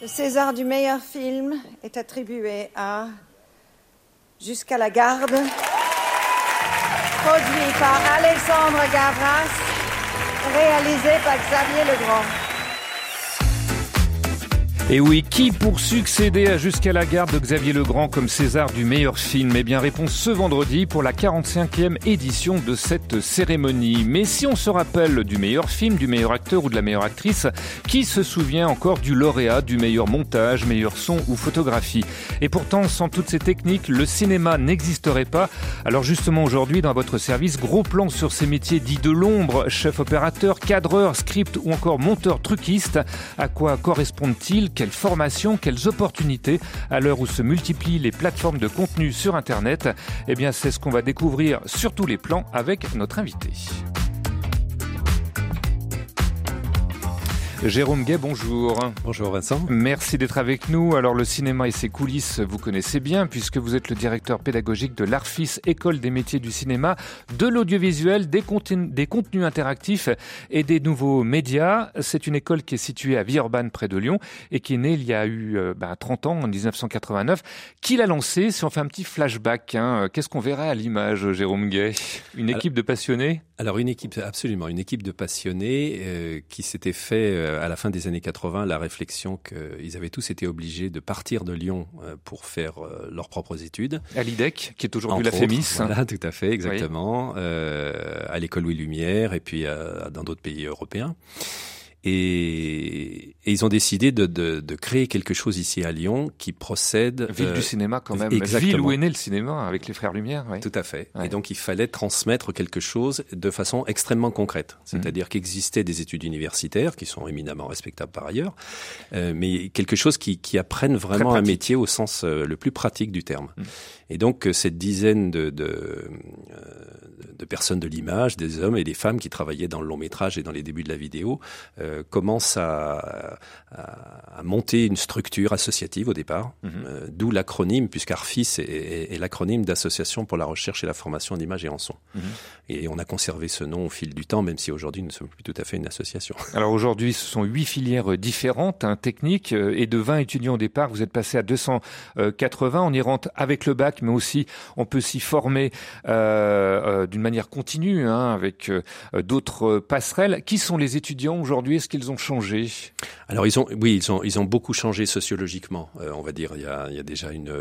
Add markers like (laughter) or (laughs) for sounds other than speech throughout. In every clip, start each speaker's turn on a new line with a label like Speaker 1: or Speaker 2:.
Speaker 1: Le César du meilleur film est attribué à Jusqu'à la garde, produit par Alexandre Gavras, réalisé par Xavier Legrand.
Speaker 2: Et oui, qui pour succéder à Jusqu'à la garde de Xavier Legrand comme César du meilleur film? Eh bien, réponse ce vendredi pour la 45e édition de cette cérémonie. Mais si on se rappelle du meilleur film, du meilleur acteur ou de la meilleure actrice, qui se souvient encore du lauréat du meilleur montage, meilleur son ou photographie? Et pourtant, sans toutes ces techniques, le cinéma n'existerait pas. Alors justement, aujourd'hui, dans votre service, gros plan sur ces métiers dits de l'ombre, chef opérateur, cadreur, script ou encore monteur truquiste. À quoi correspondent-ils? Quelles formations, quelles opportunités à l'heure où se multiplient les plateformes de contenu sur Internet Eh c'est ce qu'on va découvrir sur tous les plans avec notre invité. Jérôme Gay, bonjour.
Speaker 3: Bonjour Vincent.
Speaker 2: Merci d'être avec nous. Alors le cinéma et ses coulisses, vous connaissez bien puisque vous êtes le directeur pédagogique de l'ARFIS, École des métiers du cinéma, de l'audiovisuel, des, des, contenus interactifs et des nouveaux médias. C'est une école qui est située à Villeurbanne près de Lyon et qui est née il y a eu euh, bah, 30 ans, en 1989. Qui l'a lancée Si on fait un petit flashback, hein, qu'est-ce qu'on verrait à l'image, Jérôme Gay? Une équipe de passionnés?
Speaker 3: Alors une équipe, absolument, une équipe de passionnés euh, qui s'était fait... Euh, à la fin des années 80 la réflexion qu'ils avaient tous été obligés de partir de Lyon euh, pour faire euh, leurs propres études.
Speaker 2: À l'IDEC, qui est aujourd'hui la FEMIS.
Speaker 3: Voilà, tout à fait, exactement. Euh, à l'école Louis Lumière et puis dans d'autres pays européens. Et, et, ils ont décidé de, de, de, créer quelque chose ici à Lyon qui procède...
Speaker 2: Ville euh, du cinéma quand même. Exactement. Ville où est né le cinéma avec les frères Lumière. Oui.
Speaker 3: Tout à fait. Ouais. Et donc il fallait transmettre quelque chose de façon extrêmement concrète. C'est-à-dire mmh. qu'existaient des études universitaires qui sont éminemment respectables par ailleurs, euh, mais quelque chose qui, qui apprenne vraiment un métier au sens euh, le plus pratique du terme. Mmh. Et donc euh, cette dizaine de, de, euh, de personnes de l'image, des hommes et des femmes qui travaillaient dans le long métrage et dans les débuts de la vidéo, euh, commencent à, à, à, monter une structure associative au départ, mm -hmm. euh, d'où l'acronyme, puisqu'ARFIS est, est, est l'acronyme d'Association pour la recherche et la formation d'image et en son. Mm -hmm. Et on a conservé ce nom au fil du temps, même si aujourd'hui nous ne sommes plus tout à fait une association. (laughs)
Speaker 2: Alors aujourd'hui, ce sont huit filières différentes, hein, techniques, et de 20 étudiants au départ, vous êtes passé à 280. On y rentre avec le bac, mais aussi on peut s'y former euh, euh, d'une manière continue, hein, avec euh, d'autres passerelles. Qui sont les étudiants aujourd'hui? Est-ce qu'ils ont changé?
Speaker 3: Alors ils ont, oui, ils ont, ils ont beaucoup changé sociologiquement. Euh, on va dire, il y a, déjà une,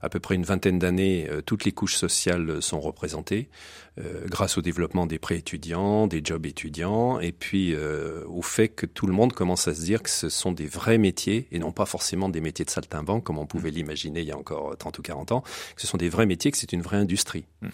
Speaker 3: à peu près une vingtaine d'années, toutes les couches sociales sont représentées euh, grâce au développement des pré-étudiants, des jobs étudiants, et puis euh, au fait que tout le monde commence à se dire que ce sont des vrais métiers et non pas forcément des métiers de saltimbanque comme on pouvait l'imaginer il y a encore 30 ou 40 ans, que ce sont des vrais métiers, que c'est une vraie industrie.
Speaker 2: Mmh.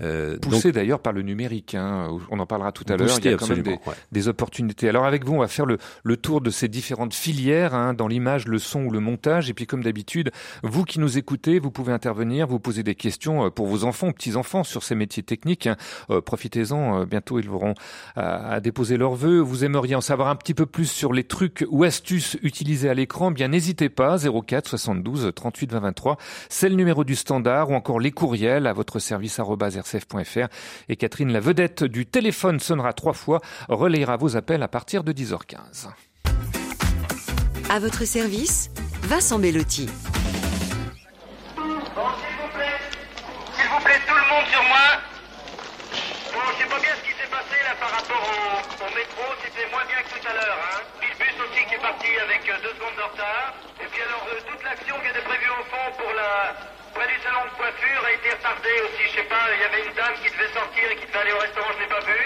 Speaker 2: Euh, Poussé d'ailleurs par le numérique, hein, on en parlera tout à l'heure, il y a quand même des, ouais. des, opportunités. Alors avec vous, on va faire le, le tour de ces différentes filières, hein, dans l'image, le son ou le montage, et puis comme d'habitude, vous qui nous écoutez, vous pouvez intervenir, vous poser des questions pour vos enfants, petits-enfants sur ces métiers techniques. Hein. Euh, Profitez-en, euh, bientôt ils auront à, à, déposer leurs vœux. Vous aimeriez en savoir un petit peu plus sur les trucs ou astuces utilisés à l'écran, bien n'hésitez pas, 04 72 38 20 23, c'est le numéro du standard, ou encore les courriels à votre service rcf.fr. Et Catherine, la vedette du téléphone, sonnera trois fois, relayera vos appels à partir de 10h15.
Speaker 4: À votre service, Vincent Bellotti.
Speaker 5: Bon, s'il vous plaît, s'il vous plaît, tout le monde sur moi. Bon, je sais pas bien ce qui s'est passé là par rapport au, au métro, c'était moins bien que tout à l'heure. Hein. Aussi qui est parti avec euh, deux secondes de retard. Et puis alors, euh, toute l'action qui était prévue au fond pour la, près du salon de coiffure a été retardée aussi. Je sais pas, il y avait une dame qui devait sortir et qui devait aller au restaurant, je l'ai pas vu.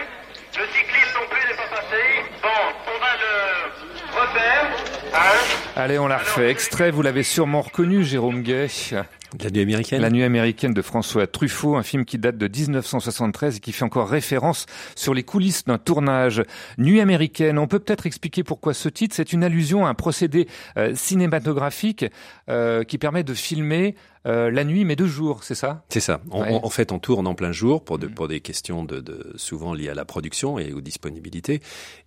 Speaker 5: Le cycliste non plus n'est pas passé. Bon, on va le refaire. Hein
Speaker 2: Allez, on l'a refait. Extrait, vous l'avez sûrement reconnu, Jérôme Gay.
Speaker 3: La nuit américaine.
Speaker 2: La nuit américaine de François Truffaut, un film qui date de 1973 et qui fait encore référence sur les coulisses d'un tournage. Nuit américaine. On peut peut-être expliquer pourquoi ce titre. C'est une allusion à un procédé euh, cinématographique euh, qui permet de filmer euh, la nuit, mais de jour, c'est ça?
Speaker 3: C'est ça. En fait, on tourne en plein jour pour, de, mm. pour des questions de, de, souvent liées à la production et aux disponibilités.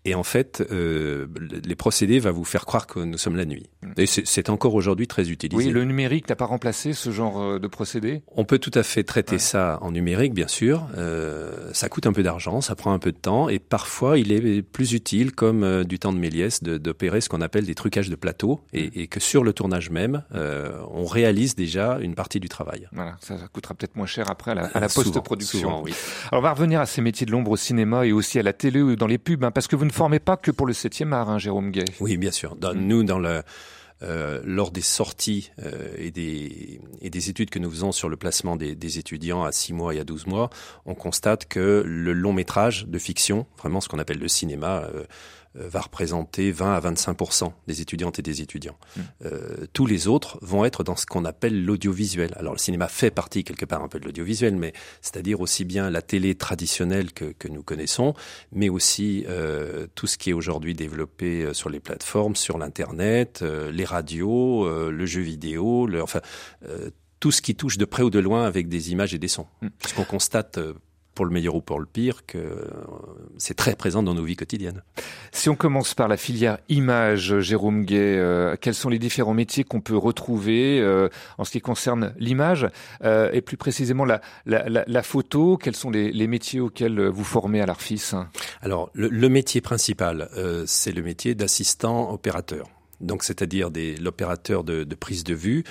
Speaker 3: Et en fait, euh, les procédés va vous faire croire que nous sommes la nuit. Mm. Et c'est encore aujourd'hui très utilisé.
Speaker 2: Oui, le numérique n'a pas remplacé ce genre euh, de procédé
Speaker 3: On peut tout à fait traiter ça en numérique, bien sûr. Euh, ça coûte un peu d'argent, ça prend un peu de temps, et parfois il est plus utile, comme du temps de Méliès, d'opérer ce qu'on appelle des trucages de plateau, et, mm. et, que sur le tournage même, on réalise déjà une partie du travail.
Speaker 2: Voilà, ça, coûtera peut-être moins cher après à la, la post-production. Oui. Alors on va revenir à ces métiers de l'ombre au cinéma et aussi à la télé ou dans les pubs, hein, parce que vous ne formez pas que pour le 7e art, hein, Jérôme Gay.
Speaker 3: Oui, bien sûr. Dans, mm. Nous, dans le euh, lors des sorties euh, et, des, et des études que nous faisons sur le placement des, des, étudiants à 6 mois et à 12 mois, on constate que le long métrage de fiction, vraiment ce qu'on appelle le cinéma, euh, va représenter 20 à 25% des étudiantes et des étudiants. Mmh. Euh, tous les autres vont être dans ce qu'on appelle l'audiovisuel. Alors le cinéma fait partie quelque part un peu de l'audiovisuel, mais c'est-à-dire aussi bien la télé traditionnelle que, que nous connaissons, mais aussi euh, tout ce qui est aujourd'hui développé euh, sur les plateformes, sur l'internet, euh, les radios, le jeu vidéo, le, enfin tout ce qui touche de près ou de loin avec des images et des sons. Mmh. Ce qu'on constate pour le meilleur ou pour le pire, que euh, c'est très présent dans nos vies quotidiennes.
Speaker 2: Si on commence par la filière image, Jérôme Gay, euh, quels sont les différents métiers qu'on peut retrouver euh, en ce qui concerne l'image et plus précisément la, la, la, photo Quels sont les, les, métiers auxquels vous formez à l'ARFIS?
Speaker 3: Alors, le, le, métier principal, c'est le métier d'assistant opérateur donc c'est-à-dire l'opérateur de, de, prise de vue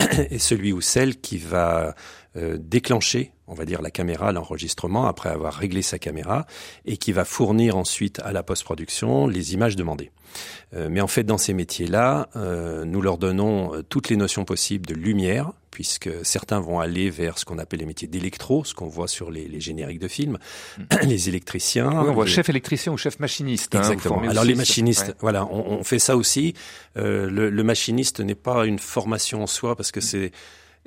Speaker 3: (coughs) et celui ou celle qui va euh, déclencher, on va dire, la caméra, l'enregistrement après avoir réglé sa caméra et qui va fournir ensuite à la post-production les images demandées. Euh, mais en fait, dans ces métiers-là, euh, nous leur donnons euh, toutes les notions possibles de lumière, puisque certains vont aller vers ce qu'on appelle les métiers d'électro, ce qu'on voit sur les, les, génériques de films, mm. (coughs) les électriciens.
Speaker 2: on voit chef électricien ou chef machiniste.
Speaker 3: Hein, Exactement. Alors les machinistes, voilà, on, on, fait ça aussi. Euh, le, le machiniste n'est pas une formation en soi, parce que mm. c'est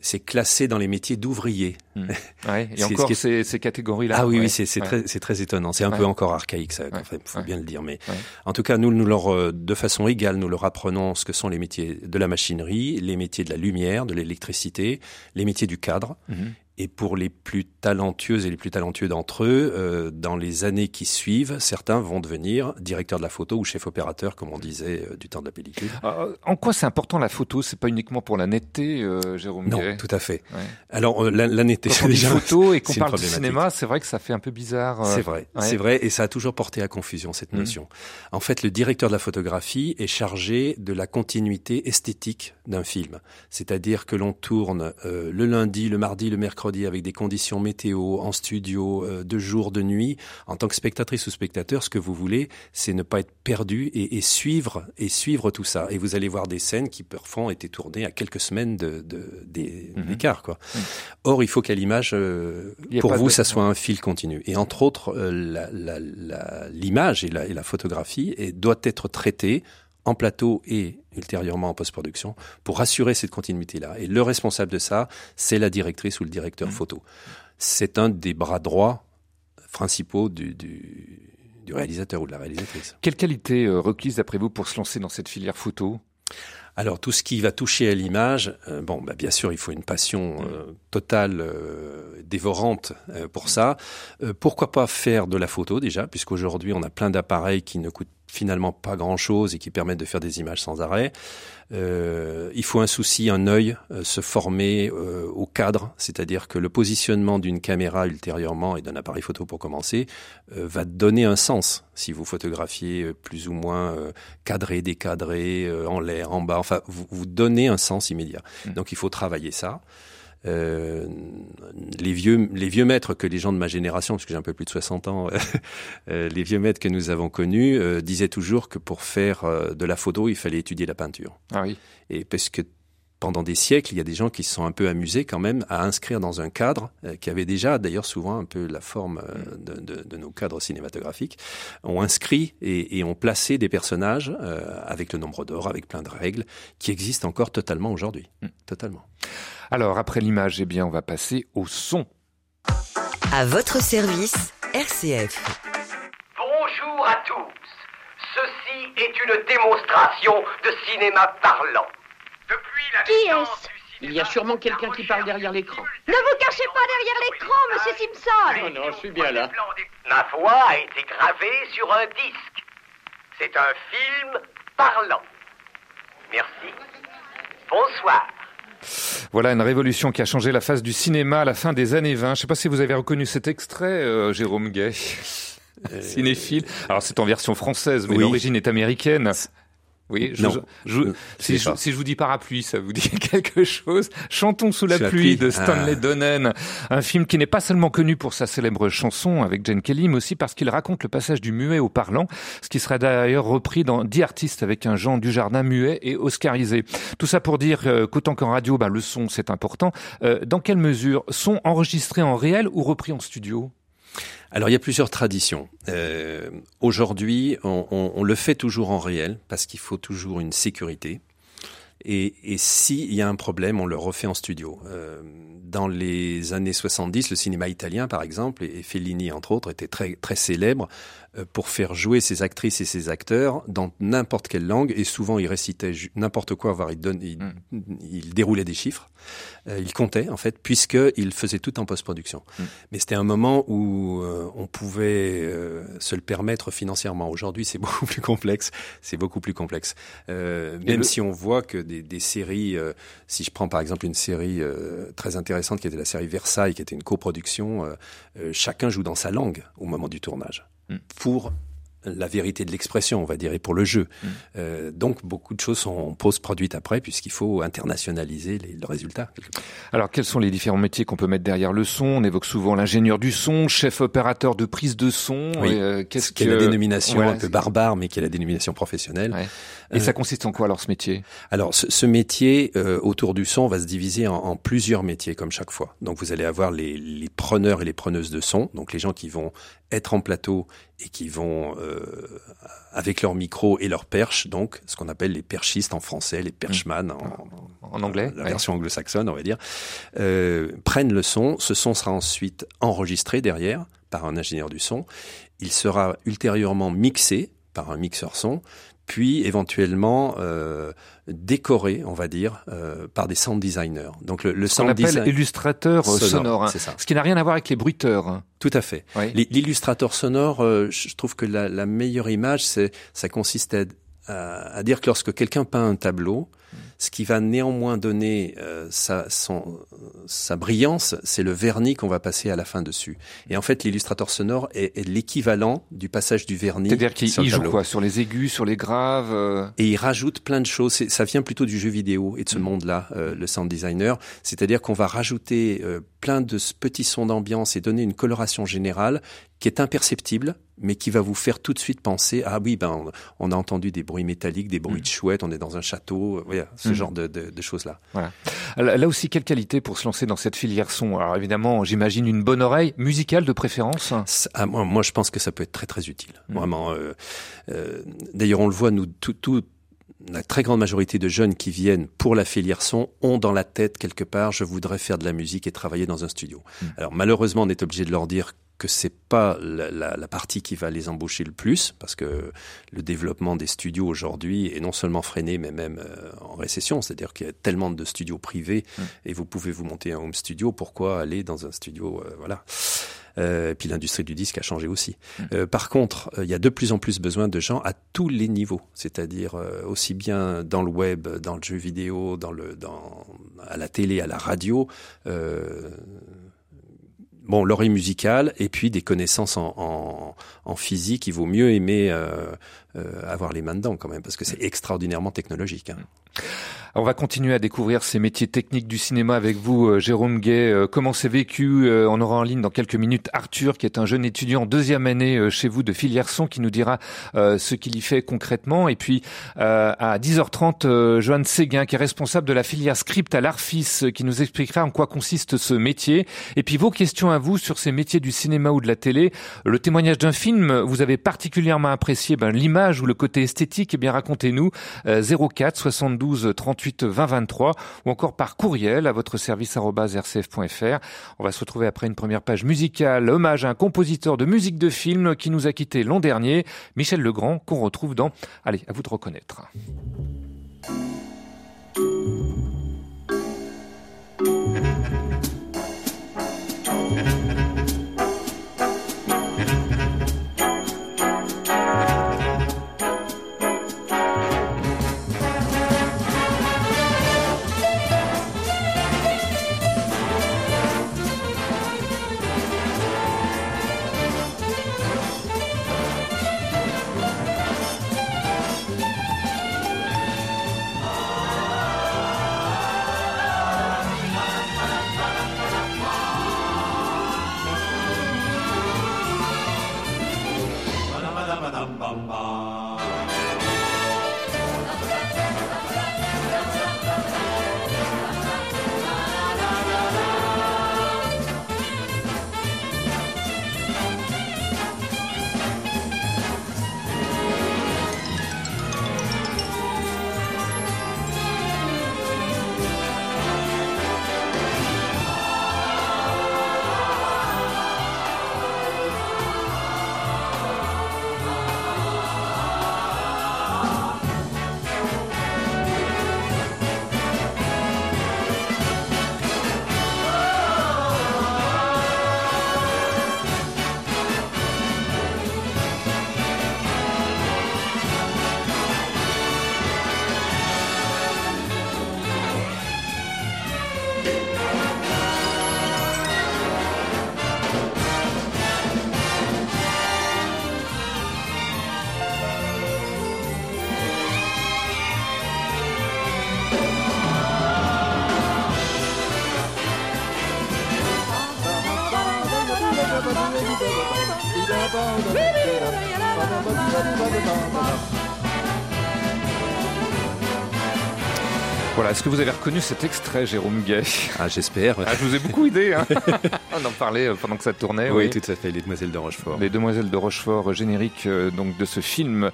Speaker 3: c'est classé dans les métiers d'ouvriers. (laughs)
Speaker 2: Hmm. Ouais, et encore ces, ces catégories-là.
Speaker 3: Ah oui, oui, c'est très, très étonnant. C'est un peu encore archaïque, ça. Il faut bien le dire. Mais en tout cas, nous, nous leur, euh, de façon égale, nous leur apprenons ce que sont les métiers de la machinerie, les métiers de la lumière, de l'électricité, les métiers du cadre. Mhm. Et pour les plus talentueuses et les plus talentueux d'entre eux, euh, dans les années qui suivent, certains vont devenir directeur de la photo ou chef opérateur, comme on disait euh, du temps de la pellicule.
Speaker 2: Ah, en quoi c'est important la photo? C'est pas uniquement pour la netteté, euh, Jérôme
Speaker 3: Non, tout à fait. Ouais. Alors la, la netteté,
Speaker 2: Quand on dit photo et qu'on parle de cinéma, c'est vrai que ça fait un peu bizarre.
Speaker 3: C'est vrai, ouais. c'est vrai, et ça a toujours porté à confusion cette mmh. notion. En fait, le directeur de la photographie est chargé de la continuité esthétique d'un film, c'est-à-dire que l'on tourne le lundi, le mardi, le mercredi avec des conditions météo, en studio, euh, de jour, de nuit, en tant que spectatrice ou spectateur, ce que vous voulez, c'est ne pas être perdu et, et, suivre et suivre tout ça. Et vous allez voir des scènes qui parfois ont été tournées à quelques semaines de, de, mhm. d'écart. Quoi. Mhm. Or, il faut qu'à l'image, euh, pour vous, de... ça soit un fil continu. Et entre autres, euh, l'image et la, et la photographie et, doit être traitée en plateau et ultérieurement en post-production pour assurer cette continuité-là. Et le responsable de ça, c'est la directrice ou le directeur mmh. photo. C'est un des bras droits principaux du, du, du, réalisateur ou de la réalisatrice.
Speaker 2: Quelle qualité euh, requise d'après vous pour se lancer dans cette filière photo?
Speaker 3: Alors tout ce qui va toucher à l'image, euh, bon, bah, bien sûr, il faut une passion euh, totale, euh, dévorante pour ça. Pourquoi pas faire de la photo déjà, puisqu'aujourd'hui on a plein d'appareils qui ne coûtent finalement pas grand-chose et qui permettent de faire des images sans arrêt. Euh, il faut un souci, un œil, euh, se former euh, au cadre, c'est-à-dire que le positionnement d'une caméra ultérieurement et d'un appareil photo pour commencer euh, va donner un sens si vous photographiez plus ou moins cadré, décadré, en l'air, en bas. Enfin, vous, vous donnez un sens immédiat. Mmh. Donc il faut travailler ça. Euh, les vieux les vieux maîtres que les gens de ma génération, parce que j'ai un peu plus de 60 ans, (laughs) euh, les vieux maîtres que nous avons connus euh, disaient toujours que pour faire de la photo, il fallait étudier la peinture.
Speaker 2: Ah oui.
Speaker 3: Et parce que pendant des siècles, il y a des gens qui se sont un peu amusés quand même à inscrire dans un cadre euh, qui avait déjà d'ailleurs souvent un peu la forme euh, de, de, de, nos cadres cinématographiques, ont inscrit et, et ont placé des personnages euh, avec le nombre d'or, avec plein de règles, qui existent encore totalement aujourd'hui. Mmh. Totalement.
Speaker 2: Alors, après l'image, eh bien, on va passer au son.
Speaker 4: À votre service, RCF.
Speaker 5: Bonjour à tous. Ceci est une démonstration de cinéma parlant.
Speaker 6: Depuis la Qui est-ce Il y a sûrement quelqu'un qui parle derrière l'écran.
Speaker 7: Ne vous cachez pas derrière l'écran, monsieur Simpson
Speaker 6: Non, non, je suis bien là.
Speaker 5: Ma voix a été gravée sur un disque. C'est un film parlant. Merci. Bonsoir.
Speaker 2: Voilà une révolution qui a changé la face du cinéma à la fin des années 20. Je ne sais pas si vous avez reconnu cet extrait, euh, Jérôme Gay. Euh, Cinéphile. Alors c'est en version française, mais l'origine est américaine. Oui, je, je, euh, si, je, si, je, vous dis parapluie, ça vous dit (laughs) quelque chose? Chantons sous la, pluie, de Stanley ah. Donen, un film qui n'est pas seulement connu pour sa célèbre chanson avec Jane Kelly, mais aussi parce qu'il raconte le passage du muet au parlant, ce qui sera d'ailleurs repris dans Dix artistes avec un Jean Dujardin muet et oscarisé. Tout ça pour dire euh, qu'autant qu'en radio, ben, le son c'est important. Euh, dans quelle mesure sont enregistrés en réel ou repris en studio?
Speaker 3: Alors il y a plusieurs traditions. Euh, Aujourd'hui, on, le fait toujours en réel parce qu'il faut toujours une sécurité. Et, et s'il y a un problème, on le refait en studio. Euh, dans les années 70, le cinéma italien, par exemple, et Fellini entre autres, était très très célèbre pour faire jouer ses actrices et ses acteurs dans n'importe quelle langue. Et souvent, il récitait n'importe quoi, voire il, donne, il, mm. il, déroulait des chiffres. Euh, il comptait, en fait, puisqu'il faisait tout en post-production. Mm. Mais c'était un moment où euh, on pouvait euh, se le permettre financièrement. Aujourd'hui, c'est (laughs) beaucoup plus complexe. C'est beaucoup plus complexe. Euh, même si on voit que des, des séries, si je prends par exemple une série très intéressante qui était la série Versailles, qui était une coproduction, chacun joue dans sa langue au moment du tournage. Mm. pour la vérité de l'expression, on va dire, et pour le jeu. Mm. Euh, donc beaucoup de choses sont post-produites après, puisqu'il faut internationaliser les, le résultat.
Speaker 2: Alors quels sont les différents métiers qu'on peut mettre derrière le son? On évoque souvent l'ingénieur du son, chef opérateur de prise de son.
Speaker 3: Oui. Euh, Qu'est-ce que... la dénomination un peu barbare, mais qui est la dénomination professionnelle.
Speaker 2: Et ça consiste en quoi alors ce métier?
Speaker 3: Alors ce, ce métier euh, autour du son va se diviser en, en, plusieurs métiers comme chaque fois. Donc vous allez avoir les, les, preneurs et les preneuses de son, donc les gens qui vont être en plateau et qui vont euh, avec leur micro et leur perche, donc ce qu'on appelle les perchistes en français, les perchman en,
Speaker 2: en, anglais,
Speaker 3: la version anglo-saxonne on va dire, euh, prennent le son. Ce son sera ensuite enregistré derrière par un ingénieur du son. Il sera ultérieurement mixé par un mixeur son, puis éventuellement euh, décoré, on va dire, euh, par des sound designers.
Speaker 2: Donc le, le sound design illustrateur sonore, sonore hein. ça. ce qui n'a rien à voir avec les bruiteurs. Hein.
Speaker 3: Tout à fait. Oui. L'illustrateur sonore, euh, je trouve que la, la meilleure image, c'est ça consiste à, à, à dire que lorsque quelqu'un peint un tableau, ce qui va néanmoins donner euh, sa, son, sa brillance, c'est le vernis qu'on va passer à la fin dessus. Et en fait, l'illustrateur sonore est, est l'équivalent du passage du vernis.
Speaker 2: C'est-à-dire qu'il joue quoi? Sur les aigus, sur les graves euh...
Speaker 3: Et il rajoute plein de choses. Ça vient plutôt du jeu vidéo et de ce mmh. monde-là, euh, le sound designer. C'est-à-dire qu'on va rajouter euh, plein de petits sons d'ambiance et donner une coloration générale qui est imperceptible, mais qui va vous faire tout de suite penser ah oui ben on, a entendu des bruits métalliques, des bruits mmh. de chouettes, on est dans un château, voilà, ce mmh. genre de, de, de choses là.
Speaker 2: Voilà. Là aussi quelle qualité pour se lancer dans cette filière son Alors évidemment j'imagine une bonne oreille musicale de préférence.
Speaker 3: Ah, moi, moi, je pense que ça peut être très très utile, mmh. vraiment. Euh, euh, D'ailleurs on le voit nous tout, tout la très grande majorité de jeunes qui viennent pour la filière son ont dans la tête quelque part je voudrais faire de la musique et travailler dans un studio. Mmh. Alors malheureusement on est obligé de leur dire que c'est pas la, la, la, partie qui va les embaucher le plus, parce que le développement des studios aujourd'hui est non seulement freiné, mais même euh, en récession. C'est-à-dire qu'il y a tellement de studios privés mmh. et vous pouvez vous monter un home studio. Pourquoi aller dans un studio euh, Voilà. Euh, et puis l'industrie du disque a changé aussi. Mmh. Euh, par contre, il y a de plus en plus besoin de gens à tous les niveaux, c'est-à-dire euh, aussi bien dans le web, dans le jeu vidéo, dans le, dans, à la télé, à la radio. Bon, l'oreille musicale et puis des connaissances en, en, en physique. Il vaut mieux aimer euh, euh, avoir les mains dedans quand même, parce que c'est extraordinairement technologique. Hein.
Speaker 2: On va continuer à découvrir ces métiers techniques du cinéma avec vous, euh, Jérôme Gay. Euh, comment c'est vécu euh, On aura en ligne dans quelques minutes Arthur, qui est un jeune étudiant en deuxième année chez vous de filière son, qui nous dira ce qu'il y fait concrètement. Et puis à 10h30, Joanne Séguin, qui est responsable de la filière script à l'Arfis, qui nous expliquera en quoi consiste ce métier. Et puis vos questions à vous sur ces métiers du cinéma ou de la télé. Le témoignage d'un film, vous avez particulièrement apprécié ben, l'image ou le côté esthétique. Eh bien, racontez-nous 04 72 38 20 23 ou encore par courriel à votre service rcf.fr. On va se retrouver après une première page musicale, hommage à un compositeur de musique de film qui nous a quitté l'an dernier, Michel Legrand, qu'on retrouve dans Allez, à vous de reconnaître. Est-ce que vous avez reconnu cet extrait, Jérôme Gay
Speaker 3: Ah, j'espère.
Speaker 2: Ah, je vous ai beaucoup aidé. Hein (laughs) On en parlait euh, pendant que ça tournait.
Speaker 3: Oui, tout à fait, Les Demoiselles de Rochefort.
Speaker 2: Les Demoiselles de Rochefort, euh, générique euh, donc de ce film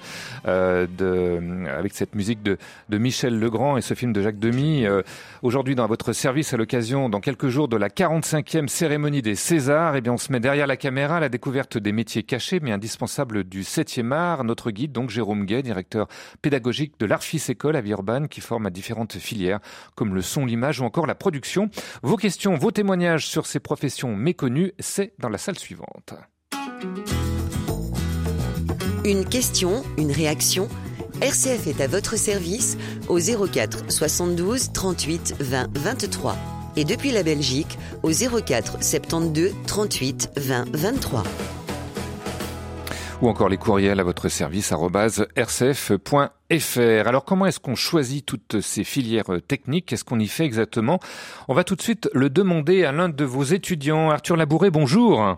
Speaker 2: euh, de, avec cette musique de, de Michel Legrand et ce film de Jacques Demy. Euh, Aujourd'hui, dans votre service, à l'occasion, dans quelques jours, de la 45e cérémonie des Césars, eh bien, on se met derrière la caméra à la découverte des métiers cachés mais indispensables du 7e art. Notre guide, donc Jérôme Gay, directeur pédagogique de l'Arfis École à Villeurbanne, qui forme à différentes filières comme le son, l'image ou encore la production. Vos questions, vos témoignages sur ces professions méconnues, c'est dans la salle suivante.
Speaker 4: Une question, une réaction RCF est à votre service au 04 72 38 20 23 et depuis la Belgique au 04 72 38 20 23.
Speaker 2: Ou encore les courriels à votre service rcf.fr. Alors comment est-ce qu'on choisit toutes ces filières techniques? Qu'est-ce qu'on y fait exactement? On va tout de suite le demander à l'un de vos étudiants. Arthur Labouré, bonjour.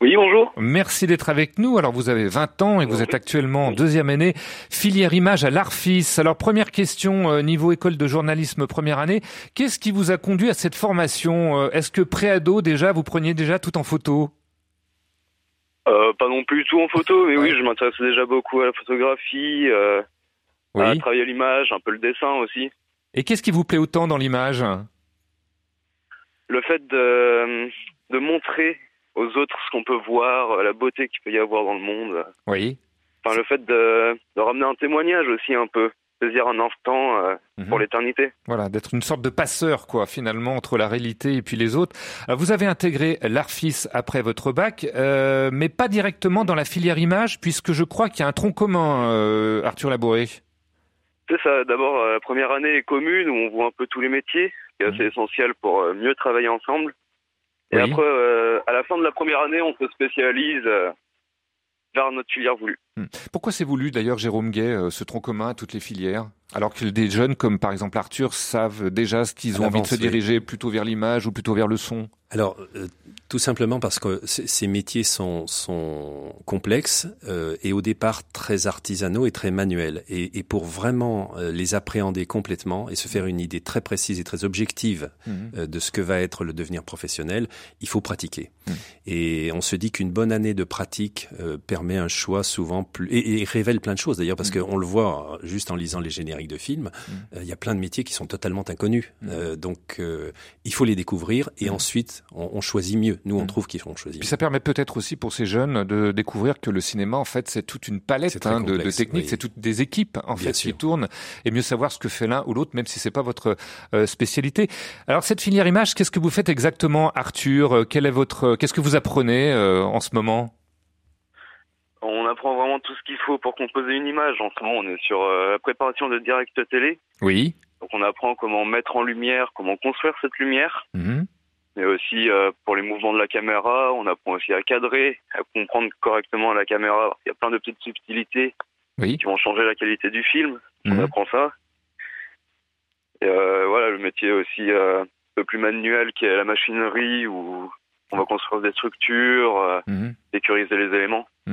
Speaker 8: Oui, bonjour.
Speaker 2: Merci d'être avec nous. Alors vous avez 20 ans et vous êtes actuellement en deuxième année filière image à l'Arfis. Alors première question euh, niveau école de journalisme première année, qu'est-ce qui vous a conduit à cette formation? Euh, Est-ce que préado déjà vous preniez déjà tout en photo?
Speaker 8: Euh, pas non plus tout en photo, mais oui, je m'intéressais déjà beaucoup à la photographie, euh, à
Speaker 2: Oui.
Speaker 8: travailler l'image, un peu le dessin aussi.
Speaker 2: Et qu'est-ce qui vous plaît autant dans l'image?
Speaker 8: Le fait de, de montrer aux autres ce qu'on peut voir, euh, la beauté qu'il peut y avoir dans le monde.
Speaker 2: Oui.
Speaker 8: Enfin, le fait de, de ramener un témoignage aussi un peu, saisir un instant euh,
Speaker 2: Mhm.
Speaker 8: pour l'éternité.
Speaker 2: Voilà, d'être une sorte de passeur, quoi, finalement, entre la réalité et puis les autres. Alors, vous avez intégré l'ARFIS après votre bac, euh, mais pas directement dans la filière image, puisque je crois qu'il y a un tronc commun, euh, Arthur Labouré.
Speaker 8: C'est ça, d'abord, euh, la première année est commune où on voit un peu tous les métiers, qui est assez essentiel pour euh, mieux travailler ensemble. Et.
Speaker 2: Oui.
Speaker 8: après, euh, à la fin de la première année, on se spécialise euh, vers notre filière voulue.
Speaker 2: Pourquoi c'est voulu, d'ailleurs, Jérôme Gay, euh, ce tronc commun à toutes les filières Alors que des jeunes, comme par exemple Arthur, savent déjà ce qu'ils ont envie de se diriger plutôt vers l'image ou plutôt vers le son?
Speaker 3: Alors, euh, tout simplement parce que ces métiers sont, sont complexes euh, et au départ très artisanaux et très manuels. Et, et pour vraiment les appréhender complètement et se faire une idée très précise et très objective euh, de ce que va être le devenir professionnel, il faut pratiquer.
Speaker 2: Mhm.
Speaker 3: Et on se dit qu'une bonne année de pratique permet un choix souvent plus et, et révèle plein de choses d'ailleurs parce qu'on le voit euh, juste en lisant les génériques de films. euh, Il y a plein de métiers qui sont totalement inconnus. Euh, donc euh, il faut les découvrir et ensuite on, on choisit mieux. Nous on trouve qu'on choisit.
Speaker 2: Puis
Speaker 3: mieux.
Speaker 2: ça permet peut-être aussi pour ces jeunes de découvrir que le cinéma, en fait, c'est toute une palette hein, de, techniques,
Speaker 3: oui.
Speaker 2: c'est toutes des équipes en
Speaker 3: Bien
Speaker 2: fait qui tournent et mieux savoir ce que fait l'un ou l'autre, même si c'est pas votre euh, spécialité. Alors cette filière image, qu'est-ce que vous faites exactement, Arthur? Quel est votre, qu'est-ce que vous apprenez euh, en ce moment?
Speaker 8: On apprend vraiment tout ce qu'il faut pour composer une image. En ce moment, on est sur euh, la préparation de direct télé.
Speaker 2: Oui.
Speaker 8: Donc on apprend comment mettre en lumière, comment construire cette lumière,
Speaker 2: Mhm.
Speaker 8: mais aussi euh, pour les mouvements de la caméra. On apprend aussi à cadrer, à comprendre correctement la caméra. Il y a plein de petites subtilités
Speaker 2: Oui.
Speaker 8: qui vont changer la qualité du film. On
Speaker 2: Mhm.
Speaker 8: apprend ça. Et euh, voilà, le métier aussi euh, un peu plus manuel qui est la machinerie où on va construire des structures, euh,
Speaker 2: Mhm.
Speaker 8: sécuriser les éléments.
Speaker 2: Eh,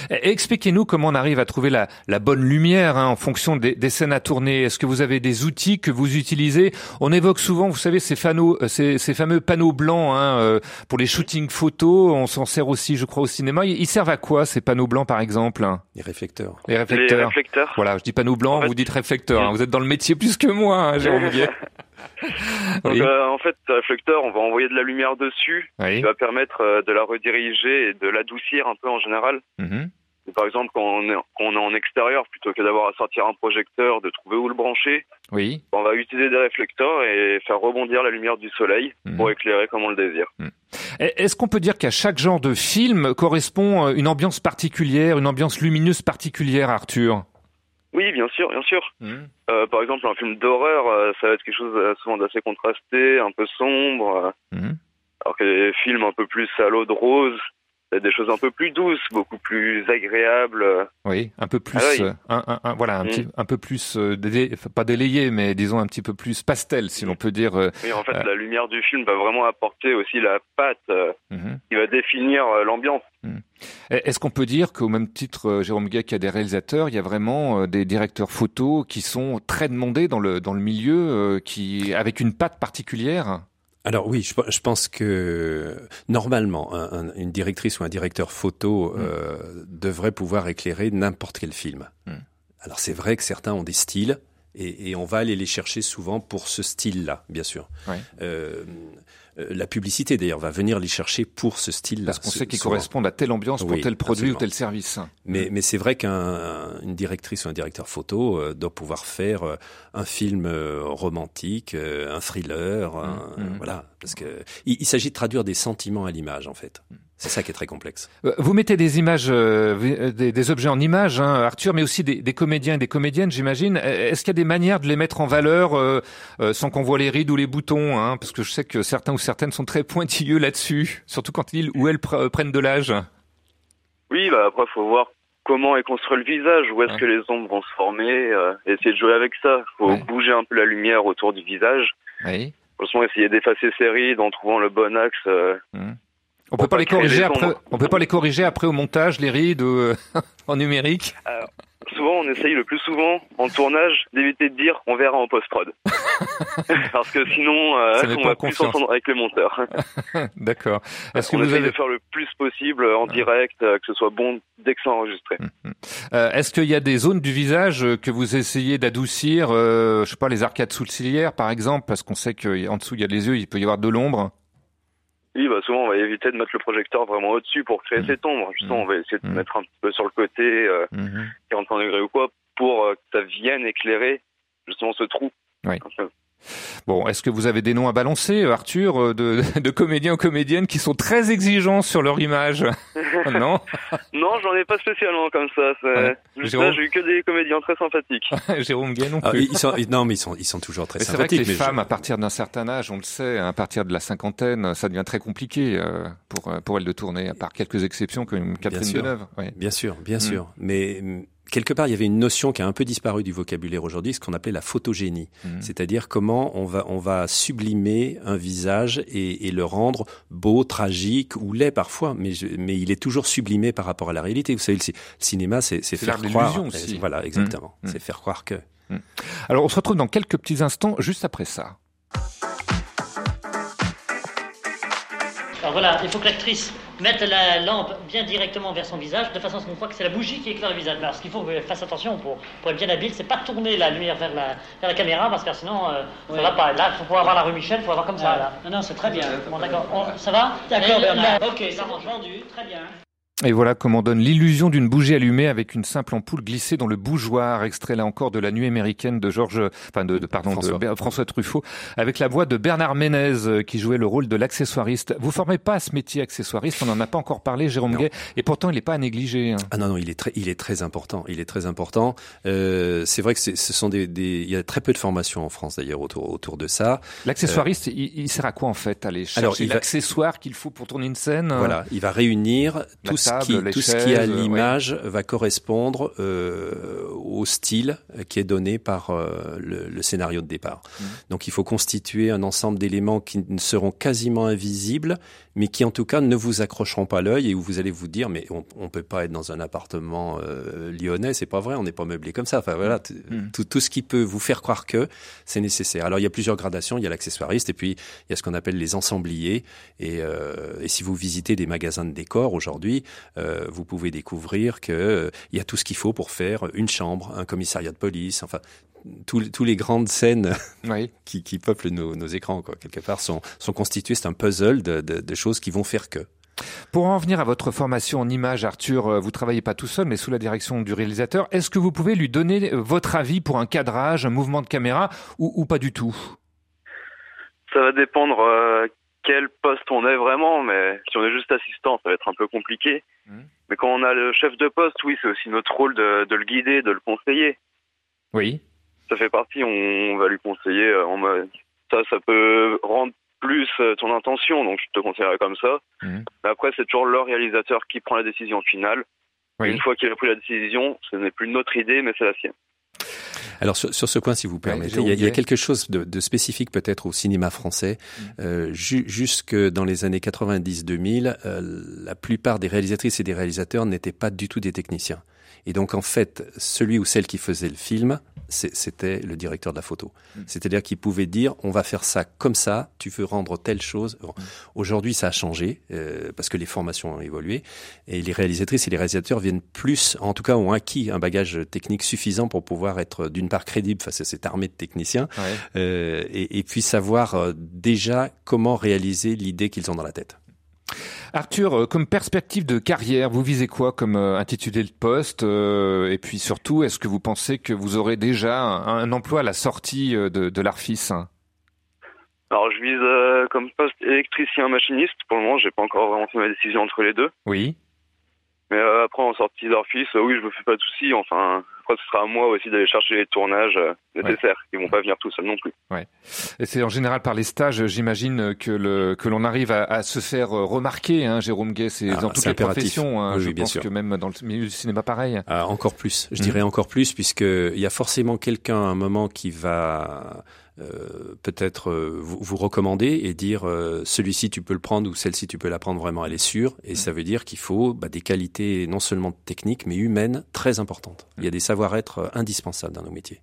Speaker 2: Expliquez-nous comment on arrive à trouver la, la bonne lumière hein, en fonction des, des scènes à tourner. Est-ce que vous avez des outils que vous utilisez On évoque souvent, vous savez, ces, panneaux, euh, ces, ces fameux panneaux blancs hein, euh, pour les shootings photos. On s'en sert aussi, je crois, au cinéma. Ils, ils servent à quoi ces panneaux blancs, par exemple
Speaker 3: Les réflecteurs.
Speaker 2: Les
Speaker 8: Les
Speaker 2: réflecteurs.
Speaker 8: réflecteurs.
Speaker 2: Voilà, je dis panneaux blancs,
Speaker 8: En fait-
Speaker 2: vous dites réflecteurs. hein. Vous êtes dans le métier plus que moi, hein, Jérôme Guillet. (laughs)
Speaker 8: Donc,
Speaker 2: Oui.
Speaker 8: euh, en fait, le réflecteur, on va envoyer de la lumière dessus,
Speaker 2: Oui.
Speaker 8: qui va permettre euh, de la rediriger et de l'adoucir un peu en général.
Speaker 2: Mhm.
Speaker 8: Et par exemple, quand on, est, quand on est en extérieur, plutôt que d'avoir à sortir un projecteur, de trouver où le brancher,
Speaker 2: Oui.
Speaker 8: on va utiliser des réflecteurs et faire rebondir la lumière du soleil
Speaker 2: Mhm.
Speaker 8: pour éclairer comme on le désire.
Speaker 2: Et Est-ce qu'on peut dire qu'à chaque genre de film correspond euh, une ambiance particulière, une ambiance lumineuse particulière, Arthur?
Speaker 8: Oui, bien sûr, bien sûr.
Speaker 2: Mhm.
Speaker 8: Euh, par exemple, un film d'horreur, euh, ça va être quelque chose souvent d'assez contrasté, un peu sombre,
Speaker 2: Mhm.
Speaker 8: alors que les films un peu plus à l'eau de rose, des choses un peu plus douces, beaucoup plus agréables.
Speaker 2: Oui, un peu plus,
Speaker 8: Ah oui.
Speaker 2: euh, un, un- un- voilà, un
Speaker 8: Mm.
Speaker 2: petit, un peu plus, euh, délai- pas délayé, mais disons un petit peu plus pastel, si l'on peut dire. euh,
Speaker 8: Oui, en fait,
Speaker 2: Euh.
Speaker 8: la lumière du film va vraiment apporter aussi la patte
Speaker 2: mhm.
Speaker 8: qui va définir l'ambiance.
Speaker 2: Est-ce qu'on peut dire qu'au même titre, Jérôme Gay, qu'il y a des réalisateurs, il y a vraiment des directeurs photos qui sont très demandés dans le dans le milieu, qui avec une patte particulière?
Speaker 3: Alors oui, je, je pense que normalement, un- un- une directrice ou un directeur photo euh, devrait pouvoir éclairer n'importe quel film.
Speaker 2: Mm.
Speaker 3: Alors c'est vrai que certains ont des styles et, et on va aller les chercher souvent pour ce style-là, bien sûr.
Speaker 2: Ouais.
Speaker 3: Euh, la publicité d'ailleurs va venir les chercher pour ce style-là.
Speaker 2: Parce qu'on sait qu'ils correspondent à telle ambiance pour
Speaker 3: Oui,
Speaker 2: tel produit
Speaker 3: absolument.
Speaker 2: ou tel service.
Speaker 3: Mais, mais c'est vrai qu'une directrice ou un directeur photo euh, doit pouvoir faire euh, un film euh, romantique, euh, un thriller, un-
Speaker 2: Mm, mm.
Speaker 3: voilà, parce que il, il s'agit de traduire des sentiments à l'image en fait. C'est ça qui est très complexe.
Speaker 2: Euh, Vous mettez des images, euh, vi- des, des objets en images, hein, Arthur, mais aussi des, des comédiens et des comédiennes, j'imagine. Euh, Est-ce qu'il y a des manières de les mettre en valeur euh, euh, sans qu'on voit les rides ou les boutons hein, Parce que je sais que certains ou certaines sont très pointilleux là-dessus, (laughs) surtout quand ils ou elles pr- prennent de l'âge.
Speaker 8: Oui, bah après, faut voir comment est construit le visage, où est-ce
Speaker 2: Ouais.
Speaker 8: que les ombres vont se former, euh, essayer de jouer avec ça. Faut
Speaker 2: Ouais.
Speaker 8: bouger un peu la lumière autour du visage.
Speaker 2: Oui.
Speaker 8: Franchement, essayer d'effacer ces rides en trouvant le bon axe. euh,
Speaker 2: On peut pas
Speaker 8: pas
Speaker 2: les corriger après. On peut pas les corriger après au montage, les rides euh, (laughs) en numérique?
Speaker 8: Souvent, on essaye le plus souvent en tournage d'éviter de dire on verra en post-prod. (laughs) Parce que sinon, euh, on va plus s'entendre avec les monteurs. (laughs)
Speaker 2: D'accord. Est-ce que
Speaker 8: on
Speaker 2: vous
Speaker 8: essaye
Speaker 2: avez
Speaker 8: de faire le plus possible en direct, euh, que ce soit bon dès que c'est enregistré.
Speaker 2: Euh, Est-ce qu'il y a des zones du visage euh, que vous essayez d'adoucir euh, Je sais pas, les arcades sourcilières, par exemple, parce qu'on sait qu'en dessous il y a les yeux, il peut y avoir de l'ombre.
Speaker 8: Oui, bah souvent on va éviter de mettre le projecteur vraiment au-dessus pour créer
Speaker 2: Mhm.
Speaker 8: cette ombre. Justement,
Speaker 2: Mhm.
Speaker 8: on va essayer de
Speaker 2: Mhm.
Speaker 8: mettre un petit peu sur le côté, euh, 45 degrés ou quoi, pour euh, que ça vienne éclairer justement ce trou.
Speaker 2: Oui. Bon, est-ce que vous avez des noms à balancer, euh, Arthur, euh, de, (laughs) de comédiens ou comédiennes qui sont très exigeants sur leur image (laughs) Non
Speaker 8: Non, j'en ai pas spécialement comme ça. c'est-
Speaker 2: Ouais. Jérôme
Speaker 8: là, j'ai eu que des comédiens très sympathiques. (laughs)
Speaker 2: Jérôme Gay non
Speaker 3: Ah,
Speaker 2: plus.
Speaker 3: ils sont, ils- non, mais ils sont, ils sont toujours très
Speaker 2: Mais c'est vrai que
Speaker 3: sympathiques.
Speaker 2: les
Speaker 3: je-
Speaker 2: femmes, à partir d'un certain âge, on le sait, à partir de la cinquantaine, ça devient très compliqué euh, pour, pour elles de tourner, à part quelques exceptions comme Catherine
Speaker 3: sûr.
Speaker 2: Deneuve. Ouais.
Speaker 3: Bien sûr, bien
Speaker 2: Mm.
Speaker 3: sûr. Mais quelque part, il y avait une notion qui a un peu disparu du vocabulaire aujourd'hui, ce qu'on appelait la photogénie.
Speaker 2: Mm.
Speaker 3: C'est-à-dire comment on va, on va sublimer un visage et, et le rendre beau, tragique ou laid parfois, mais, je- mais il est toujours sublimé par rapport à la réalité. Vous savez, le, ci- le cinéma, c'est faire croire.
Speaker 2: l'illusion aussi.
Speaker 3: Voilà, exactement.
Speaker 2: Mm.
Speaker 3: C'est faire croire que.
Speaker 2: Alors, on se retrouve dans quelques petits instants, juste après ça.
Speaker 9: Alors voilà, il faut que l'actrice mette la lampe bien directement vers son visage, de façon à ce qu'on croit que c'est la bougie qui éclaire le visage. Alors, ce qu'il faut qu'elle fasse attention pour, pour être bien habile, c'est pas tourner la lumière vers la, vers la caméra, parce que sinon, euh, ça va pas. Là, il faut pouvoir avoir la rue Michel, il faut avoir comme ça,
Speaker 10: Ah,
Speaker 9: là.
Speaker 10: Non, non, c'est très bien.
Speaker 9: Bon, d'accord. Ça va
Speaker 10: D'accord, Bernard.
Speaker 9: la-
Speaker 10: Ok,
Speaker 9: ça
Speaker 10: c'est
Speaker 9: marche.
Speaker 10: vendu, très bien.
Speaker 2: Et voilà comment donne l'illusion d'une bougie allumée avec une simple ampoule glissée dans le bougeoir, extrait là encore de La Nuit américaine de Georges, enfin de, de- pardon,
Speaker 3: François.
Speaker 2: de François Truffaut, avec la voix de Bernard Ménez euh, qui jouait le rôle de l'accessoiriste. Vous formez pas à ce métier accessoiriste, on n'en a pas encore parlé, Jérôme
Speaker 3: Non.
Speaker 2: Gay, et pourtant il n'est pas à négliger. hein.
Speaker 3: Ah non non, il est très, il est très important. Il est très important. Euh, c'est vrai que ce sont des, des, il y a très peu de formations en France d'ailleurs autour autour de ça.
Speaker 2: L'accessoiriste, il, il sert à quoi en fait Aller chercher
Speaker 3: va-
Speaker 2: l'accessoire qu'il faut pour tourner une scène euh,
Speaker 3: Voilà, il va réunir
Speaker 2: La
Speaker 3: tout ce qui,
Speaker 2: les
Speaker 3: tout ce qui
Speaker 2: chaises,
Speaker 3: à
Speaker 2: euh,
Speaker 3: l'image va correspondre euh, au style qui est donné par euh, le, le scénario de départ.
Speaker 2: Mhm.
Speaker 3: Donc il faut constituer un ensemble d'éléments qui ne seront quasiment invisibles, mais qui en tout cas ne vous accrocheront pas l'œil et où vous allez vous dire mais on, on peut pas être dans un appartement euh, lyonnais, c'est pas vrai, on n'est pas meublé comme ça. Enfin voilà, t-
Speaker 2: Mhm.
Speaker 3: tout, tout ce qui peut vous faire croire que c'est nécessaire. Alors il y a plusieurs gradations, il y a l'accessoiriste et puis il y a ce qu'on appelle les ensembliers. Et, euh, et si vous visitez des magasins de décors aujourd'hui, euh, vous pouvez découvrir que euh, il y a tout ce qu'il faut pour faire une chambre, un commissariat de police, enfin tous tous les grandes scènes (laughs)
Speaker 2: Oui. (laughs)
Speaker 3: qui, qui peuplent nos, nos écrans quoi, quelque part sont, sont constituées. C'est un puzzle de, de, de choses qui vont faire que.
Speaker 2: Pour en venir à votre formation en image, Arthur, euh, vous travaillez pas tout seul, mais sous la direction du réalisateur. Est-ce que vous pouvez lui donner euh, votre avis pour un cadrage, un mouvement de caméra, ou, ou pas du tout?
Speaker 8: Ça va dépendre euh, quel poste on est vraiment, mais si on est juste assistant, ça va être un peu compliqué.
Speaker 2: Mhm.
Speaker 8: Mais quand on a le chef de poste, oui, c'est aussi notre rôle de, de le guider, de le conseiller.
Speaker 2: Oui.
Speaker 8: Ça fait partie, on va lui conseiller euh, en mode ça, ça peut rendre plus euh, ton intention, donc je te conseillerais comme ça.
Speaker 2: Mhm.
Speaker 8: Mais après, c'est toujours le réalisateur qui prend la décision finale.
Speaker 2: Oui.
Speaker 8: Une fois qu'il a pris la décision, ce n'est plus notre idée, mais c'est la sienne.
Speaker 3: Alors sur, sur ce point, si vous permettez, il, y a, il y a
Speaker 2: Guillet.
Speaker 3: quelque chose de, de spécifique peut-être au cinéma français. Euh, ju- jusque dans les années 90-2000, euh, la plupart des réalisatrices et des réalisateurs n'étaient pas du tout des techniciens. Et donc en fait, celui ou celle qui faisait le film, c'était le directeur de la photo. C'est-à-dire qu'il pouvait dire on va faire ça comme ça, tu veux rendre telle chose. Bon. Aujourd'hui, ça a changé euh, parce que les formations ont évolué et les réalisatrices et les réalisateurs viennent plus, en tout cas, ont acquis un bagage technique suffisant pour pouvoir être d'une part crédible face à cette armée de techniciens
Speaker 2: Ouais.
Speaker 3: euh, et, et puis savoir euh, déjà comment réaliser l'idée qu'ils ont dans la tête.
Speaker 2: Arthur, euh, comme perspective de carrière, vous visez quoi comme euh, intitulé de poste euh, Et puis surtout, est-ce que vous pensez que vous aurez déjà un, un emploi à la sortie de, de l'ARFIS?
Speaker 8: Alors, je vise euh, comme poste électricien machiniste. Pour le moment, j'ai pas encore vraiment fait ma décision entre les deux.
Speaker 2: Oui.
Speaker 8: Mais euh, après, en sortie d'Orphis, euh, oui, je me fais pas de soucis. Enfin, après, ce sera à moi aussi d'aller chercher les tournages euh, nécessaires. Ils vont pas venir tout seuls non plus.
Speaker 2: Et c'est en général par les stages, j'imagine, que le que l'on arrive à, à se faire euh, remarquer. Hein, Jérôme Gay, c'est
Speaker 3: Ah,
Speaker 2: dans toutes les
Speaker 3: impératif.
Speaker 2: professions. hein.
Speaker 3: Oui,
Speaker 2: je
Speaker 3: oui, bien
Speaker 2: pense
Speaker 3: sûr.
Speaker 2: que même dans le milieu du cinéma, pareil.
Speaker 3: Ah, encore plus, je
Speaker 2: Mhm.
Speaker 3: dirais encore plus, puisque il y a forcément quelqu'un à un moment qui va euh, peut-être euh, vous, vous recommander et dire euh, celui-ci tu peux le prendre ou celle-ci tu peux la prendre vraiment, elle est sûre. Et ça veut dire qu'il faut bah, des qualités non seulement techniques mais humaines très importantes. Il y a des savoir-être indispensables dans nos métiers.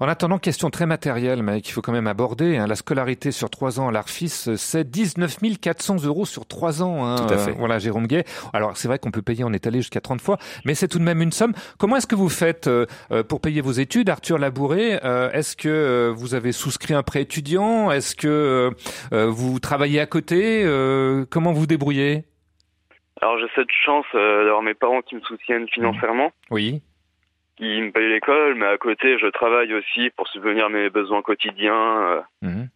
Speaker 2: En attendant, question très matérielle, mais qu'il faut quand même aborder. hein, la scolarité sur trois ans à l'ARFIS, c'est 19 400 euros sur trois ans. hein,
Speaker 3: Tout à fait.
Speaker 2: voilà, Jérôme Gay. Alors, c'est vrai qu'on peut payer en étalé jusqu'à 30 fois, mais c'est tout de même une somme. Comment est-ce que vous faites pour payer vos études, Arthur Labouré Est-ce que vous avez souscrit un prêt étudiant Est-ce que euh, euh, vous travaillez à côté? Euh, Comment vous débrouillez?
Speaker 8: Alors, j'ai cette chance d'avoir mes parents qui me soutiennent financièrement,
Speaker 2: Oui.
Speaker 8: qui me payent l'école, mais à côté, je travaille aussi pour subvenir mes besoins quotidiens, euh,
Speaker 2: Mhm.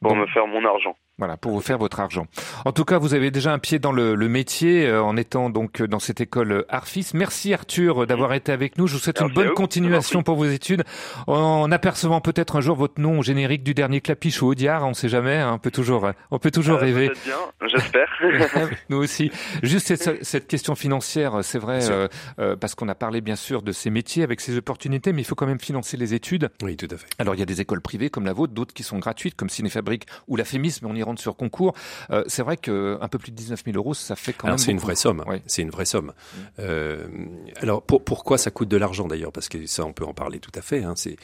Speaker 8: pour
Speaker 2: Bon.
Speaker 8: me faire mon argent.
Speaker 2: Voilà, pour vous faire votre argent. En tout cas, vous avez déjà un pied dans le, le métier euh, en étant donc euh, dans cette école euh, Arfis. Merci Arthur d'avoir été avec nous. Je vous souhaite
Speaker 8: Merci
Speaker 2: une bonne continuation pour vos études. En apercevant peut-être un jour votre nom au générique du dernier clapiche ou Audiard, on sait jamais. hein, on peut toujours, on peut toujours
Speaker 8: Euh,
Speaker 2: rêver.
Speaker 8: bien, j'espère. (laughs) (laughs)
Speaker 2: Nous aussi. Juste cette, cette question financière, c'est vrai, euh, euh, parce qu'on a parlé bien sûr de ces métiers avec ces opportunités, mais il faut quand même financer les études.
Speaker 3: Oui, tout à fait.
Speaker 2: Alors il y a des écoles privées comme la vôtre, d'autres qui sont gratuites comme Cinéfabrique ou la Fémis, mais on y rentre sur concours. Euh, c'est vrai que un peu plus de 19 000 euros, ça fait quand
Speaker 3: Alors
Speaker 2: même.
Speaker 3: c'est une vraie somme.
Speaker 2: Ouais.
Speaker 3: C'est une vraie somme. Euh, alors pour- pourquoi ça coûte de l'argent d'ailleurs? Parce que ça, on peut en parler tout à fait. Hein. C'est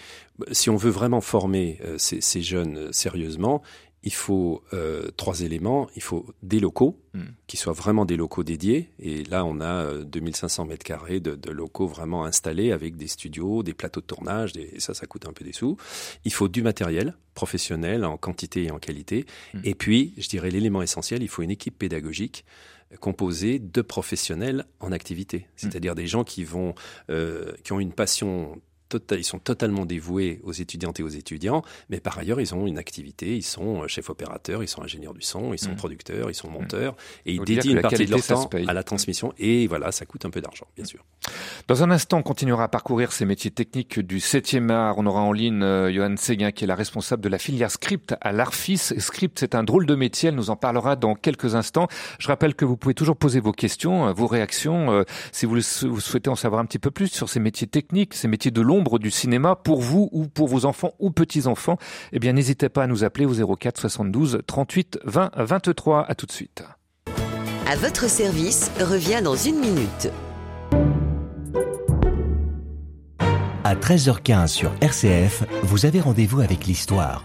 Speaker 3: si on veut vraiment former euh, ces, ces jeunes sérieusement, il faut euh, trois éléments. Il faut des locaux
Speaker 2: Mm.
Speaker 3: qui soient vraiment des locaux dédiés. Et là, on a euh, 2500 mètres carrés de, de locaux vraiment installés avec des studios, des plateaux de tournage. Des, et ça, ça coûte un peu des sous. Il faut du matériel professionnel en quantité et en qualité.
Speaker 2: Mm.
Speaker 3: Et puis, je dirais l'élément essentiel, il faut une équipe pédagogique composée de professionnels en activité, c'est-à-dire des gens qui vont, euh, qui ont une passion tota- ils sont totalement dévoués aux étudiantes et aux étudiants, mais par ailleurs, ils ont une activité, ils sont euh, chefs opérateurs, ils sont ingénieurs du son, ils sont
Speaker 2: Mm.
Speaker 3: producteurs, ils sont monteurs, et ils dédient une partie de leur temps à la transmission, et voilà, ça coûte un peu d'argent, bien sûr.
Speaker 2: Dans un instant, on continuera à parcourir ces métiers techniques du 7e art. On aura en ligne euh, Johan Séguin, qui est la responsable de la filière script à l'Arfis. Script, c'est un drôle de métier. Elle nous en parlera dans quelques instants. Je rappelle que vous pouvez toujours poser vos questions, euh, vos réactions, euh, si vous souhaitez en savoir un petit peu plus sur ces métiers techniques, ces métiers de l'ombre du cinéma, pour vous ou pour vos enfants ou petits-enfants. Eh bien, n'hésitez pas à nous appeler au 04 72 38 20 23. À tout de suite.
Speaker 4: À votre service revient dans une minute.
Speaker 10: À 13h15 sur RCF, vous avez rendez-vous avec l'histoire.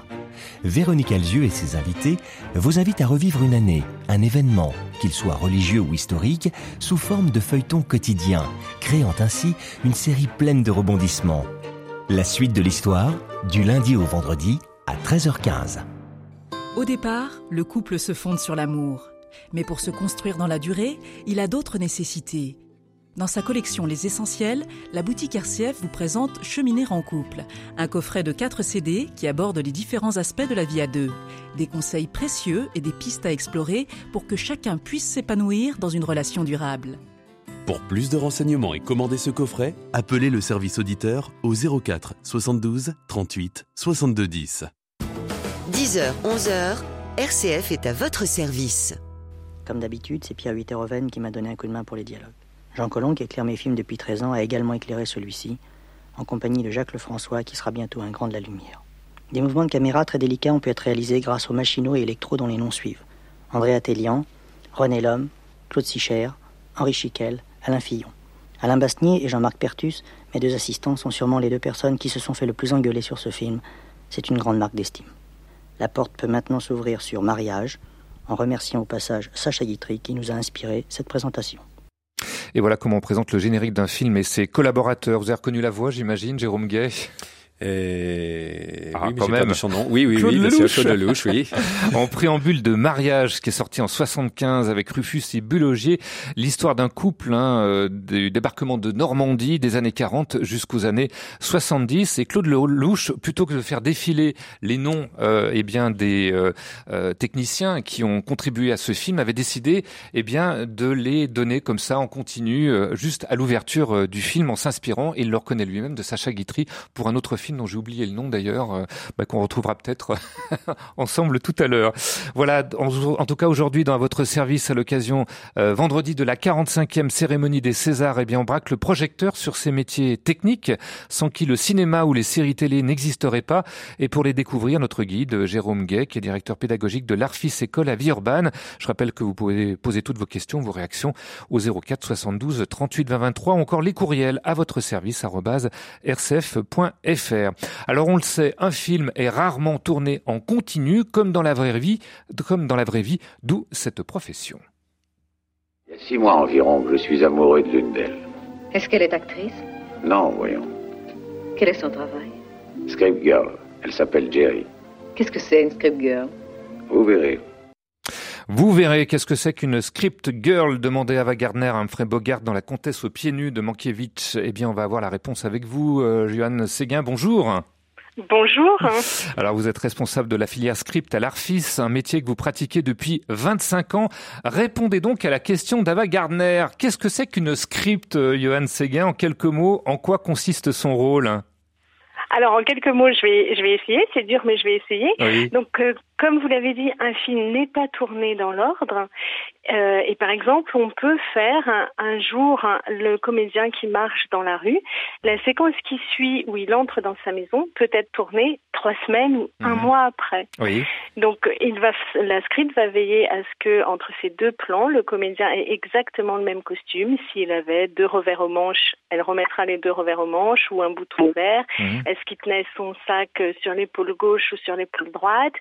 Speaker 10: Véronique Alzieux et ses invités vous invitent à revivre une année, un événement, qu'il soit religieux ou historique, sous forme de feuilleton quotidien, créant ainsi une série pleine de rebondissements. La suite de l'histoire, du lundi au vendredi, à 13h15.
Speaker 11: Au départ, le couple se fonde sur l'amour. Mais pour se construire dans la durée, il a d'autres nécessités. Dans sa collection Les Essentiels, la boutique RCF vous présente Cheminer en couple, un coffret de 4 CD qui aborde les différents aspects de la vie à deux. Des conseils précieux et des pistes à explorer pour que chacun puisse s'épanouir dans une relation durable.
Speaker 12: Pour plus de renseignements et commander ce coffret, appelez le service auditeur au 04 72 38 62 10.
Speaker 4: 10h, 11h, RCF est à votre service.
Speaker 13: Comme d'habitude, c'est Pierre Huiteroven qui m'a donné un coup de main pour les dialogues. Jean Collomb, qui éclaire mes films depuis 13 ans, a également éclairé celui-ci, en compagnie de Jacques Lefrançois, qui sera bientôt un grand de la lumière. Des mouvements de caméra très délicats ont pu être réalisés grâce aux machinaux et électros dont les noms suivent. André Tellian, René Lhomme, Claude Sicher, Henri Chiquel, Alain Fillon. Alain Bastnier et Jean-Marc Pertus, mes deux assistants, sont sûrement les deux personnes qui se sont fait le plus engueuler sur ce film. C'est une grande marque d'estime. La porte peut maintenant s'ouvrir sur Mariage, en remerciant au passage Sacha Guitry qui nous a inspiré cette présentation.
Speaker 2: Et voilà comment on présente le générique d'un film et ses collaborateurs. Vous avez reconnu la voix, j'imagine, Jérôme Gay?
Speaker 3: Et...
Speaker 2: Ah,
Speaker 3: oui, mais
Speaker 2: quand même.
Speaker 3: son nom. Oui, oui,
Speaker 2: Claude
Speaker 3: oui,
Speaker 2: Lelouch.
Speaker 3: Claude Lelouch, oui. (laughs)
Speaker 2: en préambule de mariage qui est sorti en 75 avec Rufus et Bulogier, l'histoire d'un couple hein, euh, du débarquement de Normandie des années 40 jusqu'aux années 70 et Claude Lelouch plutôt que de faire défiler les noms euh, eh bien des euh, euh, techniciens qui ont contribué à ce film avait décidé eh bien de les donner comme ça en continu euh, juste à l'ouverture euh, du film en s'inspirant et il le reconnaît lui-même de Sacha Guitry pour un autre film dont j'ai oublié le nom d'ailleurs euh, bah, qu'on retrouvera peut-être (laughs) ensemble tout à l'heure. Voilà, en, tout cas aujourd'hui dans votre service à l'occasion euh, vendredi de la 45e cérémonie des Césars, eh bien on braque le projecteur sur ces métiers techniques sans qui le cinéma ou les séries télé n'existeraient pas. Et pour les découvrir, notre guide Jérôme Gay, qui est directeur pédagogique de l'Arfis École à Villeurbanne. Je rappelle que vous pouvez poser toutes vos questions, vos réactions au 04 72 38 20 23 ou encore les courriels à votre service arobase Alors on le sait, un film est rarement tourné en continu comme dans la vraie vie, comme dans la vraie vie, d'où cette profession.
Speaker 14: Il y a six mois environ que je suis amoureux de l'une d'elles.
Speaker 15: Est-ce qu'elle est actrice?
Speaker 14: Non, voyons.
Speaker 15: Quel est son travail?
Speaker 14: Script Girl. Elle s'appelle Jerry.
Speaker 15: Qu'est-ce que c'est une script girl?
Speaker 14: Vous verrez.
Speaker 2: Vous verrez qu'est-ce que c'est qu'une script girl, demandait Ava Gardner à Humphrey Bogart dans La Comtesse aux pieds nus de Mankiewicz. Eh bien, on va avoir la réponse avec vous, euh, Johan Séguin. Bonjour.
Speaker 16: Bonjour.
Speaker 2: Alors, vous êtes responsable de la filière script à l'Arfis, un métier que vous pratiquez depuis 25 ans. Répondez donc à la question d'Ava Gardner. Qu'est-ce que c'est qu'une script, euh, Johan Séguin? En quelques mots, en quoi consiste son rôle?
Speaker 16: Alors en quelques mots, je vais je vais essayer. C'est dur, mais je vais essayer.
Speaker 2: Oui.
Speaker 16: Donc euh, comme vous l'avez dit, un film n'est pas tourné dans l'ordre. Euh, et par exemple, on peut faire un, un jour un- le comédien qui marche dans la rue. La séquence qui suit où il entre dans sa maison peut être tournée trois semaines ou un mois après.
Speaker 2: Oui.
Speaker 16: Donc, il va, la script va veiller à ce que, entre ces deux plans, le comédien ait exactement le même costume. S'il avait deux revers aux manches, elle remettra les deux revers aux manches ou un bouton vert. Est-ce qu'il tenait son sac euh, sur l'épaule gauche ou sur l'épaule droite?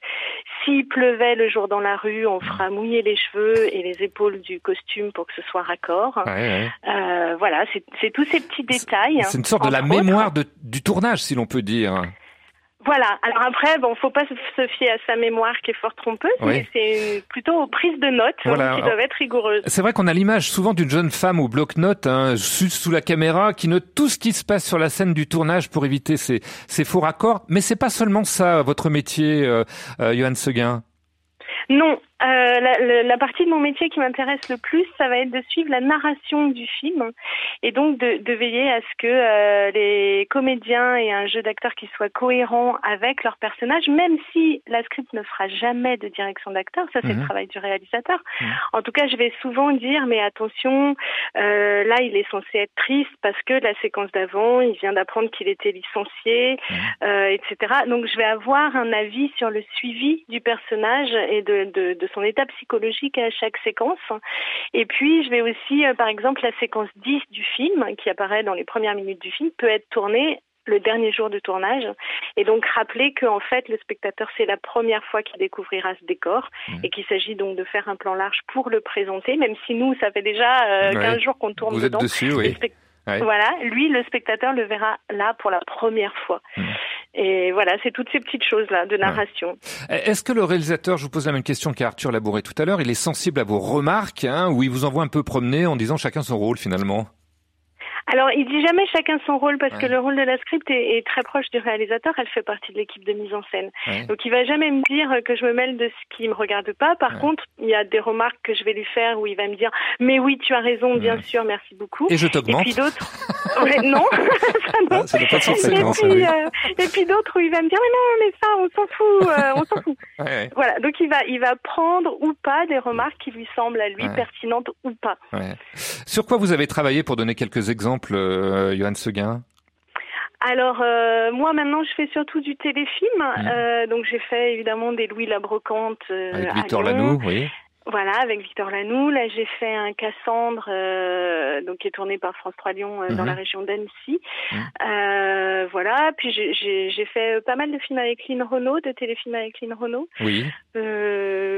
Speaker 16: S'il pleuvait le jour dans la rue, on fera mouiller les cheveux et les épaules du costume pour que ce soit raccord.
Speaker 2: Ouais, ouais.
Speaker 16: Euh, voilà, c'est tous ces petits détails.
Speaker 2: C'est une sorte de la
Speaker 16: autres.
Speaker 2: mémoire de- du tournage, si l'on peut dire.
Speaker 16: Voilà. Alors après, bon, faut pas se fier à sa mémoire qui est fort trompeuse,
Speaker 2: Oui.
Speaker 16: mais c'est plutôt aux prises de notes hein,
Speaker 2: Voilà.
Speaker 16: qui doivent être rigoureuses.
Speaker 2: C'est vrai qu'on a l'image souvent d'une jeune femme au bloc-notes, hein, sous, sous la caméra, qui note tout ce qui se passe sur la scène du tournage pour éviter ces, ces faux raccords. Mais c'est pas seulement ça, votre métier, euh, euh, Johan Seguin.
Speaker 16: Non, euh, la, la- la partie de mon métier qui m'intéresse le plus, ça va être de suivre la narration du film et donc de, de veiller à ce que euh, les comédiens aient un jeu d'acteurs qui soit cohérent avec leur personnage, même si la script ne fera jamais de direction d'acteur, ça c'est
Speaker 17: Mhm.
Speaker 16: le travail du réalisateur. En tout cas, je vais souvent dire, mais attention, euh, là il est censé être triste parce que la séquence d'avant, il vient d'apprendre qu'il était licencié, euh, etc. Donc je vais avoir un avis sur le suivi du personnage et de, de, de son état psychologique à chaque séquence. Et puis je vais aussi, euh, par exemple, la séquence 10 du film, qui apparaît dans les premières minutes du film, peut être tournée le dernier jour de tournage et donc rappeler que en fait le spectateur c'est la première fois qu'il découvrira ce décor et qu'il s'agit donc de faire un plan large pour le présenter même si nous ça fait déjà euh,
Speaker 2: Ouais.
Speaker 16: 15 jours qu'on tourne
Speaker 2: Vous êtes dessus, oui. Ouais.
Speaker 16: voilà lui le spectateur le verra là pour la première fois et voilà c'est toutes ces petites choses là de narration.
Speaker 2: Est-ce que le réalisateur, je vous pose la même question qu'à Arthur Labouré tout à l'heure, il est sensible à vos remarques, hein, ou il vous envoie un peu promener en disant chacun son rôle finalement?
Speaker 16: Alors, il dit jamais chacun son rôle parce que le rôle de la script est, est, très proche du réalisateur. Elle fait partie de l'équipe de mise en scène.
Speaker 2: Ouais.
Speaker 16: Donc, il va jamais me dire que je me mêle de ce qui me regarde pas. Par
Speaker 2: Ouais.
Speaker 16: contre, il y a des remarques que je vais lui faire où il va me dire Mais oui, tu as raison, bien sûr, merci beaucoup.
Speaker 2: Et je t'augmente.
Speaker 16: Et puis d'autres. (laughs) Non, (laughs) ça non.
Speaker 3: Ça pas de
Speaker 16: et, puis, euh, et puis d'autres où il va me dire Mais non, mais ça, on s'en fout, euh, on s'en fout. (laughs) Voilà, donc il va, il va prendre ou pas des remarques qui lui semblent à lui pertinentes ou pas.
Speaker 2: Sur quoi vous avez travaillé pour donner quelques exemples, euh, Johan Seguin
Speaker 16: Alors euh, moi maintenant je fais surtout du téléfilm, Euh, donc j'ai fait évidemment des Louis la brocante euh,
Speaker 2: Avec Victor. Lanoux, oui.
Speaker 16: Voilà, avec Victor Lanoux. Là, j'ai fait un Cassandre, euh, donc qui est tourné par France 3 Lyon euh, dans
Speaker 2: Mhm.
Speaker 16: la région d'Annecy. Euh, voilà. Puis j'ai- fait pas mal de films avec Lynn Renault, de téléfilms avec Lynn Renault,
Speaker 2: Oui.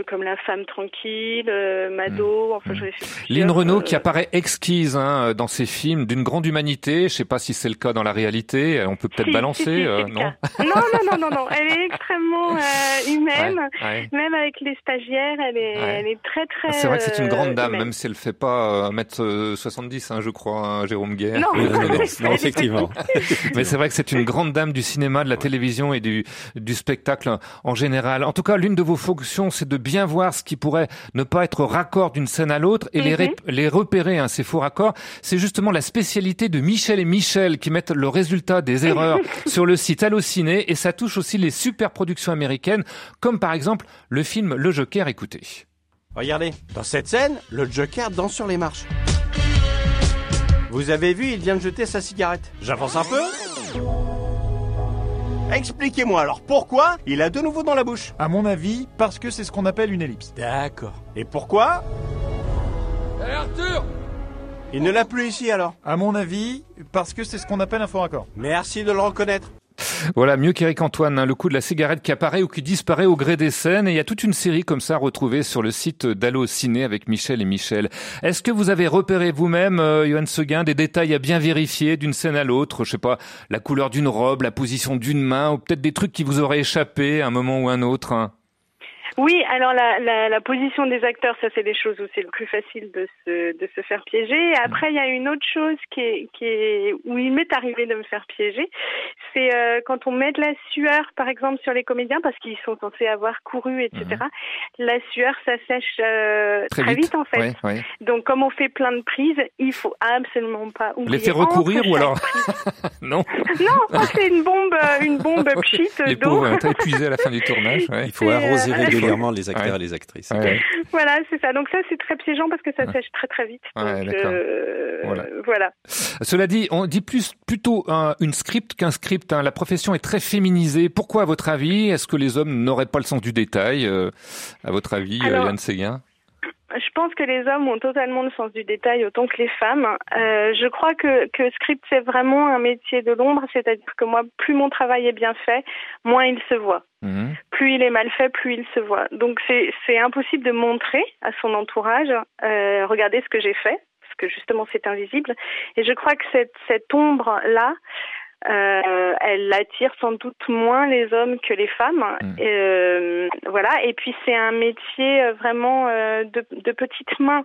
Speaker 16: comme La femme tranquille, Mado. Enfin, j'en ai fait.
Speaker 2: Lynn Renault qui apparaît exquise hein, dans ses films, d'une grande humanité. Je sais pas si c'est le cas dans la réalité. On peut peut-être
Speaker 16: Si,
Speaker 2: balancer,
Speaker 16: si, si,
Speaker 2: non.
Speaker 16: Non, non, non, non, non. Elle est extrêmement (laughs) humaine.
Speaker 2: Ouais, ouais.
Speaker 16: Même avec les stagiaires, elle est,
Speaker 2: Ouais.
Speaker 16: elle est très, très.
Speaker 2: Ah, C'est vrai que c'est une
Speaker 16: euh,
Speaker 2: grande dame,
Speaker 16: humaine.
Speaker 2: même si elle fait pas euh, 1m70, hein, je crois, hein, Jérôme Guerre.
Speaker 16: Non. (laughs)
Speaker 3: Non, non, non, effectivement. (laughs)
Speaker 2: Mais c'est vrai que c'est une grande dame du cinéma, de la télévision et du, du spectacle en général. En tout cas, l'une de vos fonctions, c'est de bien voir ce qui pourrait ne pas être raccord d'une scène à l'autre et les,
Speaker 16: Mhm.
Speaker 2: les repérer, hein, ces faux raccords. C'est justement la spécialité de Michel et Michel qui mettent le résultat des erreurs (laughs) sur le site Allociné et ça touche aussi les super productions américaines, comme par exemple le film Le Joker. Écoutez.
Speaker 17: Regardez, dans cette scène, le Joker danse sur les marches. Vous avez vu, il vient de jeter sa cigarette. J'avance un peu Expliquez-moi alors pourquoi il a de nouveau dans la bouche?
Speaker 18: À mon avis, parce que c'est ce qu'on appelle une ellipse.
Speaker 17: D'accord. Et pourquoi?
Speaker 18: Arthur
Speaker 17: Il ne l'a plus ici alors
Speaker 18: À mon avis, parce que c'est ce qu'on appelle un faux raccord.
Speaker 17: Merci de le reconnaître.
Speaker 2: Voilà, mieux qu'Éric Antoine, hein, le coup de la cigarette qui apparaît ou qui disparaît au gré des scènes. Et il y a toute une série comme ça retrouvée sur le site d'Allo Ciné avec Michel et Michel. Est-ce que vous avez repéré vous-même, euh, Seguin, des détails à bien vérifier d'une scène à l'autre? Je sais pas, la couleur d'une robe, la position d'une main, ou peut-être des trucs qui vous auraient échappé à un moment ou un autre hein?
Speaker 16: Oui, alors la, la, la position des acteurs, ça c'est des choses où c'est le plus facile de se, de se faire piéger. Après, il y a une autre chose qui est, qui est où il m'est arrivé de me faire piéger, c'est euh, quand on met de la sueur, par exemple, sur les comédiens, parce qu'ils sont censés avoir couru, etc. La sueur, ça sèche euh,
Speaker 2: Très
Speaker 16: très,
Speaker 2: vite.
Speaker 16: vite. en fait.
Speaker 2: Ouais, ouais.
Speaker 16: Donc, comme on fait plein de prises, il faut absolument pas oublier.
Speaker 2: Les faire recourir ou alors (laughs) Non
Speaker 16: Non, c'est une bombe, euh, une bombe (laughs) pchit
Speaker 2: Les
Speaker 16: d'eau.
Speaker 2: pauvres, hein, t'as épuisé à la fin du tournage. ouais.
Speaker 3: Il faut arroser
Speaker 16: euh,
Speaker 3: régulièrement les acteurs
Speaker 2: Ouais.
Speaker 3: et les actrices.
Speaker 2: Ouais.
Speaker 16: Voilà, c'est ça. Donc ça, c'est très piégeant parce que ça sèche très très vite.
Speaker 2: Ouais,
Speaker 16: Donc,
Speaker 2: d'accord.
Speaker 16: euh,
Speaker 2: Voilà.
Speaker 16: voilà.
Speaker 2: Cela dit, on dit plus plutôt un- une script qu'un script. hein. La profession est très féminisée. Pourquoi, à votre avis Est-ce que les hommes n'auraient pas le sens du détail euh, À votre avis, euh,
Speaker 16: Alors,
Speaker 2: Yann Séguin?
Speaker 16: Je pense que les hommes ont totalement le sens du détail autant que les femmes. Euh, je crois que, que script, c'est vraiment un métier de l'ombre. C'est-à-dire que moi, plus mon travail est bien fait, moins il se voit.
Speaker 2: Mhm.
Speaker 16: Plus il est mal fait, plus il se voit. Donc c'est c'est impossible de montrer à son entourage, euh, regardez ce que j'ai fait, parce que justement c'est invisible. Et je crois que cette, cette ombre-là, euh, elle attire sans doute moins les hommes que les femmes. Euh, voilà. Et puis c'est un métier euh, vraiment euh, de, de petites mains.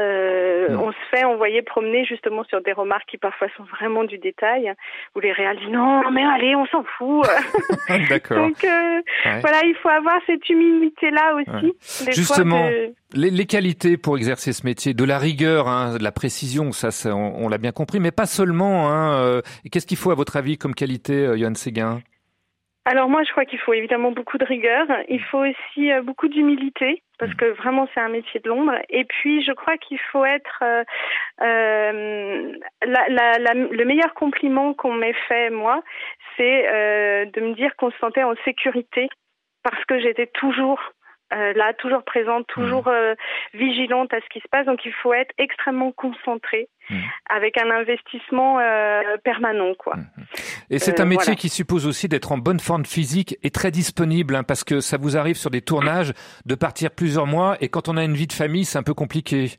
Speaker 16: Euh, On se fait envoyer promener justement sur des remarques qui parfois sont vraiment du détail, où les réals disent non, mais allez, on s'en fout. (laughs) (laughs)
Speaker 2: D'accord.
Speaker 16: Donc euh,
Speaker 2: Ouais.
Speaker 16: voilà, il faut avoir cette humilité-là aussi. des fois,
Speaker 2: Justement,
Speaker 16: de-
Speaker 2: les, les qualités pour exercer ce métier, de la rigueur, hein, de la précision, ça, ça, on, on l'a bien compris, mais pas seulement. Hein, euh, Qu'est-ce qu'il faut, à votre avis, comme qualité, euh, Johan Séguin?
Speaker 16: Alors moi, je crois qu'il faut évidemment beaucoup de rigueur. Il faut aussi euh, beaucoup d'humilité parce que vraiment c'est un métier de l'ombre. Et puis je crois qu'il faut être euh, euh, la, la, la- le meilleur compliment qu'on m'ait fait moi, c'est euh, de me dire qu'on se sentait en sécurité parce que j'étais toujours euh, là, toujours présente, toujours euh, vigilante à ce qui se passe. Donc il faut être extrêmement concentré avec un investissement euh, permanent, quoi.
Speaker 2: Et c'est
Speaker 16: Euh,
Speaker 2: un métier
Speaker 16: voilà.
Speaker 2: qui suppose aussi d'être en bonne forme physique et très disponible, hein, parce que ça vous arrive sur des tournages de partir plusieurs mois, et quand on a une vie de famille, c'est un peu compliqué.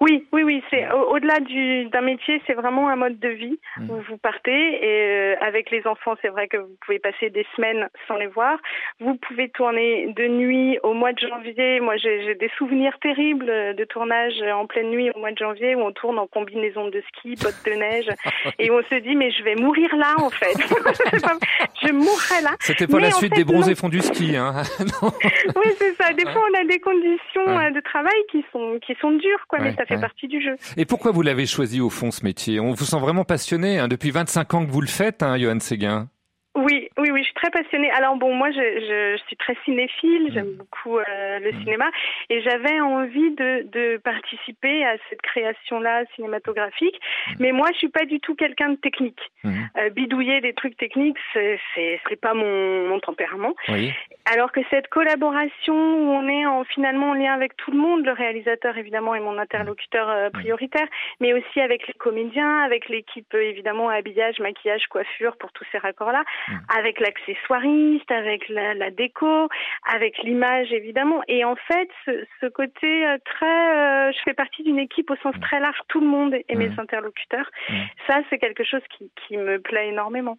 Speaker 16: Oui, oui, oui. C'est au- au-delà du- d'un métier, c'est vraiment un mode de vie
Speaker 2: Mmh.
Speaker 16: où vous partez et euh, avec les enfants, c'est vrai que vous pouvez passer des semaines sans les voir. Vous pouvez tourner de nuit au mois de janvier. Moi, j'ai des souvenirs terribles de tournage en pleine nuit au mois de janvier où on tourne en combinaison de ski, bottes de neige (laughs) et on se dit mais je vais mourir là en fait. (laughs) Je mourrai là.
Speaker 2: C'était pas
Speaker 16: Mais
Speaker 2: la suite
Speaker 16: fait,
Speaker 2: des bronzés
Speaker 16: non.
Speaker 2: fonds du ski, hein (laughs) Non.
Speaker 16: Oui, c'est ça. Des fois, on a des conditions
Speaker 2: Ouais.
Speaker 16: euh, de travail qui sont qui sont dures, quoi. mais ça fait
Speaker 2: ouais.
Speaker 16: partie du jeu.
Speaker 2: Et pourquoi vous l'avez choisi au fond ce métier? On vous sent vraiment passionné. Hein, depuis 25 ans que vous le faites, hein, Johan Séguin.
Speaker 16: Oui, oui, très passionnée. Alors bon, moi, je, je, je suis très cinéphile, j'aime beaucoup euh, le cinéma, et j'avais envie de, de participer à cette création-là cinématographique. Mais moi, je suis pas du tout quelqu'un de technique. Euh, bidouiller des trucs techniques, c'est c'est pas mon, mon tempérament.
Speaker 2: Oui.
Speaker 16: Alors que cette collaboration où on est en, finalement en lien avec tout le monde, le réalisateur évidemment est mon interlocuteur euh, prioritaire, mais aussi avec les comédiens, avec l'équipe évidemment habillage, maquillage, coiffure pour tous ces raccords-là, avec l'accessoiriste, avec la, la déco, avec l'image évidemment. Et en fait, ce, ce côté euh, très, euh, je fais partie d'une équipe au sens très large, tout le monde et mes interlocuteurs. Ça, c'est quelque chose qui, qui me plaît énormément.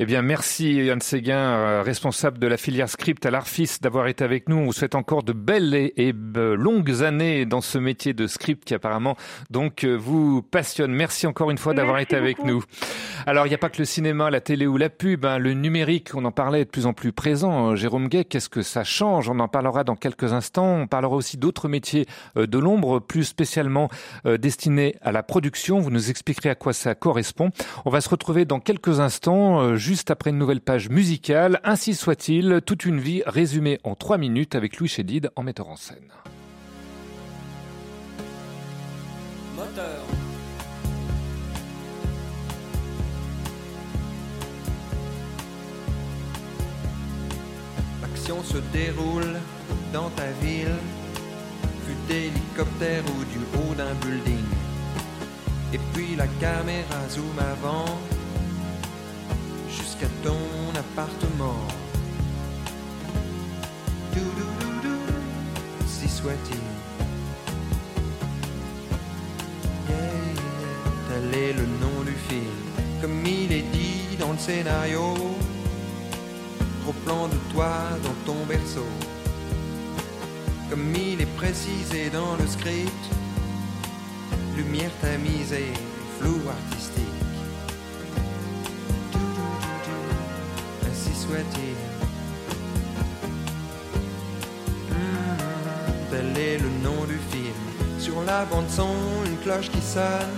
Speaker 2: Eh bien, merci Yann Séguin, euh, responsable de la filière script à l'Arfis, d'avoir été avec nous. On vous souhaite encore de belles et, euh, longues années dans ce métier de script qui apparemment donc euh, vous passionne. Merci encore une fois d'avoir été avec
Speaker 16: beaucoup.
Speaker 2: nous. Alors, il n'y a pas que le cinéma, la télé ou la pub, hein, le numérique, on en parlait est de plus en plus présent. Euh, Jérôme Gay, qu'est-ce que ça change? On en parlera dans quelques instants. On parlera aussi d'autres métiers de l'ombre, plus spécialement destinés à la production. Vous nous expliquerez à quoi ça correspond. On va se retrouver dans quelques instants, euh, juste après une nouvelle page musicale. Ainsi soit-il, toute une vie résumée en trois minutes avec Louis Chédid en metteur en scène.
Speaker 19: Moteur. L'action se déroule dans ta ville, vue d'hélicoptère ou du haut d'un building. Et puis la caméra zoom avant jusqu'à ton appartement. Si soit-il. Yeah, tel est le nom du film, comme il est dit dans le scénario. Gros plan de toi dans ton berceau, comme il est précisé dans le script. Lumière tamisée, flou artistique. Hmm, tel est le nom du film. Sur la bande son, une cloche qui sonne.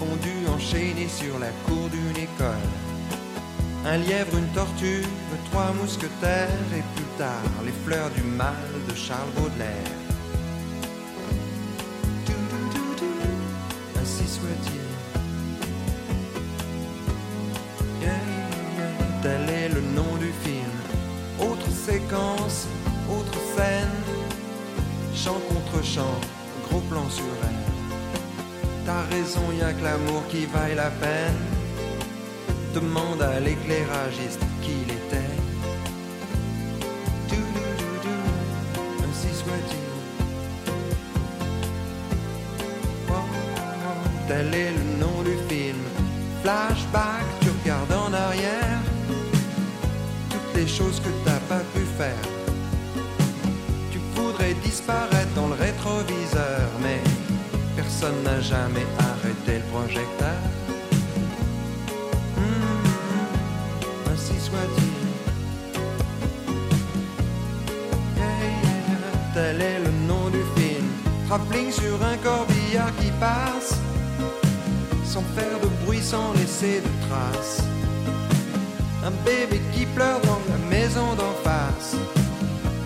Speaker 19: Fondu enchaîné sur la cour d'une école. Un lièvre, une tortue, trois mousquetaires et plus tard les fleurs du mal de Charles Baudelaire. L'amour qui vaille la peine. Demande à l'éclairagiste qui il était. Doudoudou, ainsi soit-il. Oh, tel est le nom du film. Flashback, tu regardes en arrière. Toutes les choses que t'as pas pu faire. Tu voudrais disparaître dans le rétroviseur, mais personne n'a jamais arrêté projecteur. Hmm, ainsi soit-il. Tel est le nom du film. Travelling sur un corbillard qui passe, sans faire de bruit, sans laisser de traces. Un bébé qui pleure dans la maison d'en face.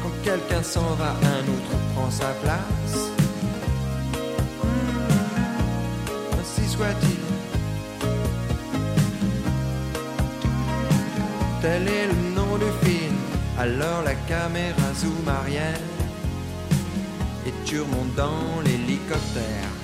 Speaker 19: Quand quelqu'un s'en va, un autre prend sa place. Tel est le nom du film. Alors la caméra zoom arrière et tu remontes dans l'hélicoptère.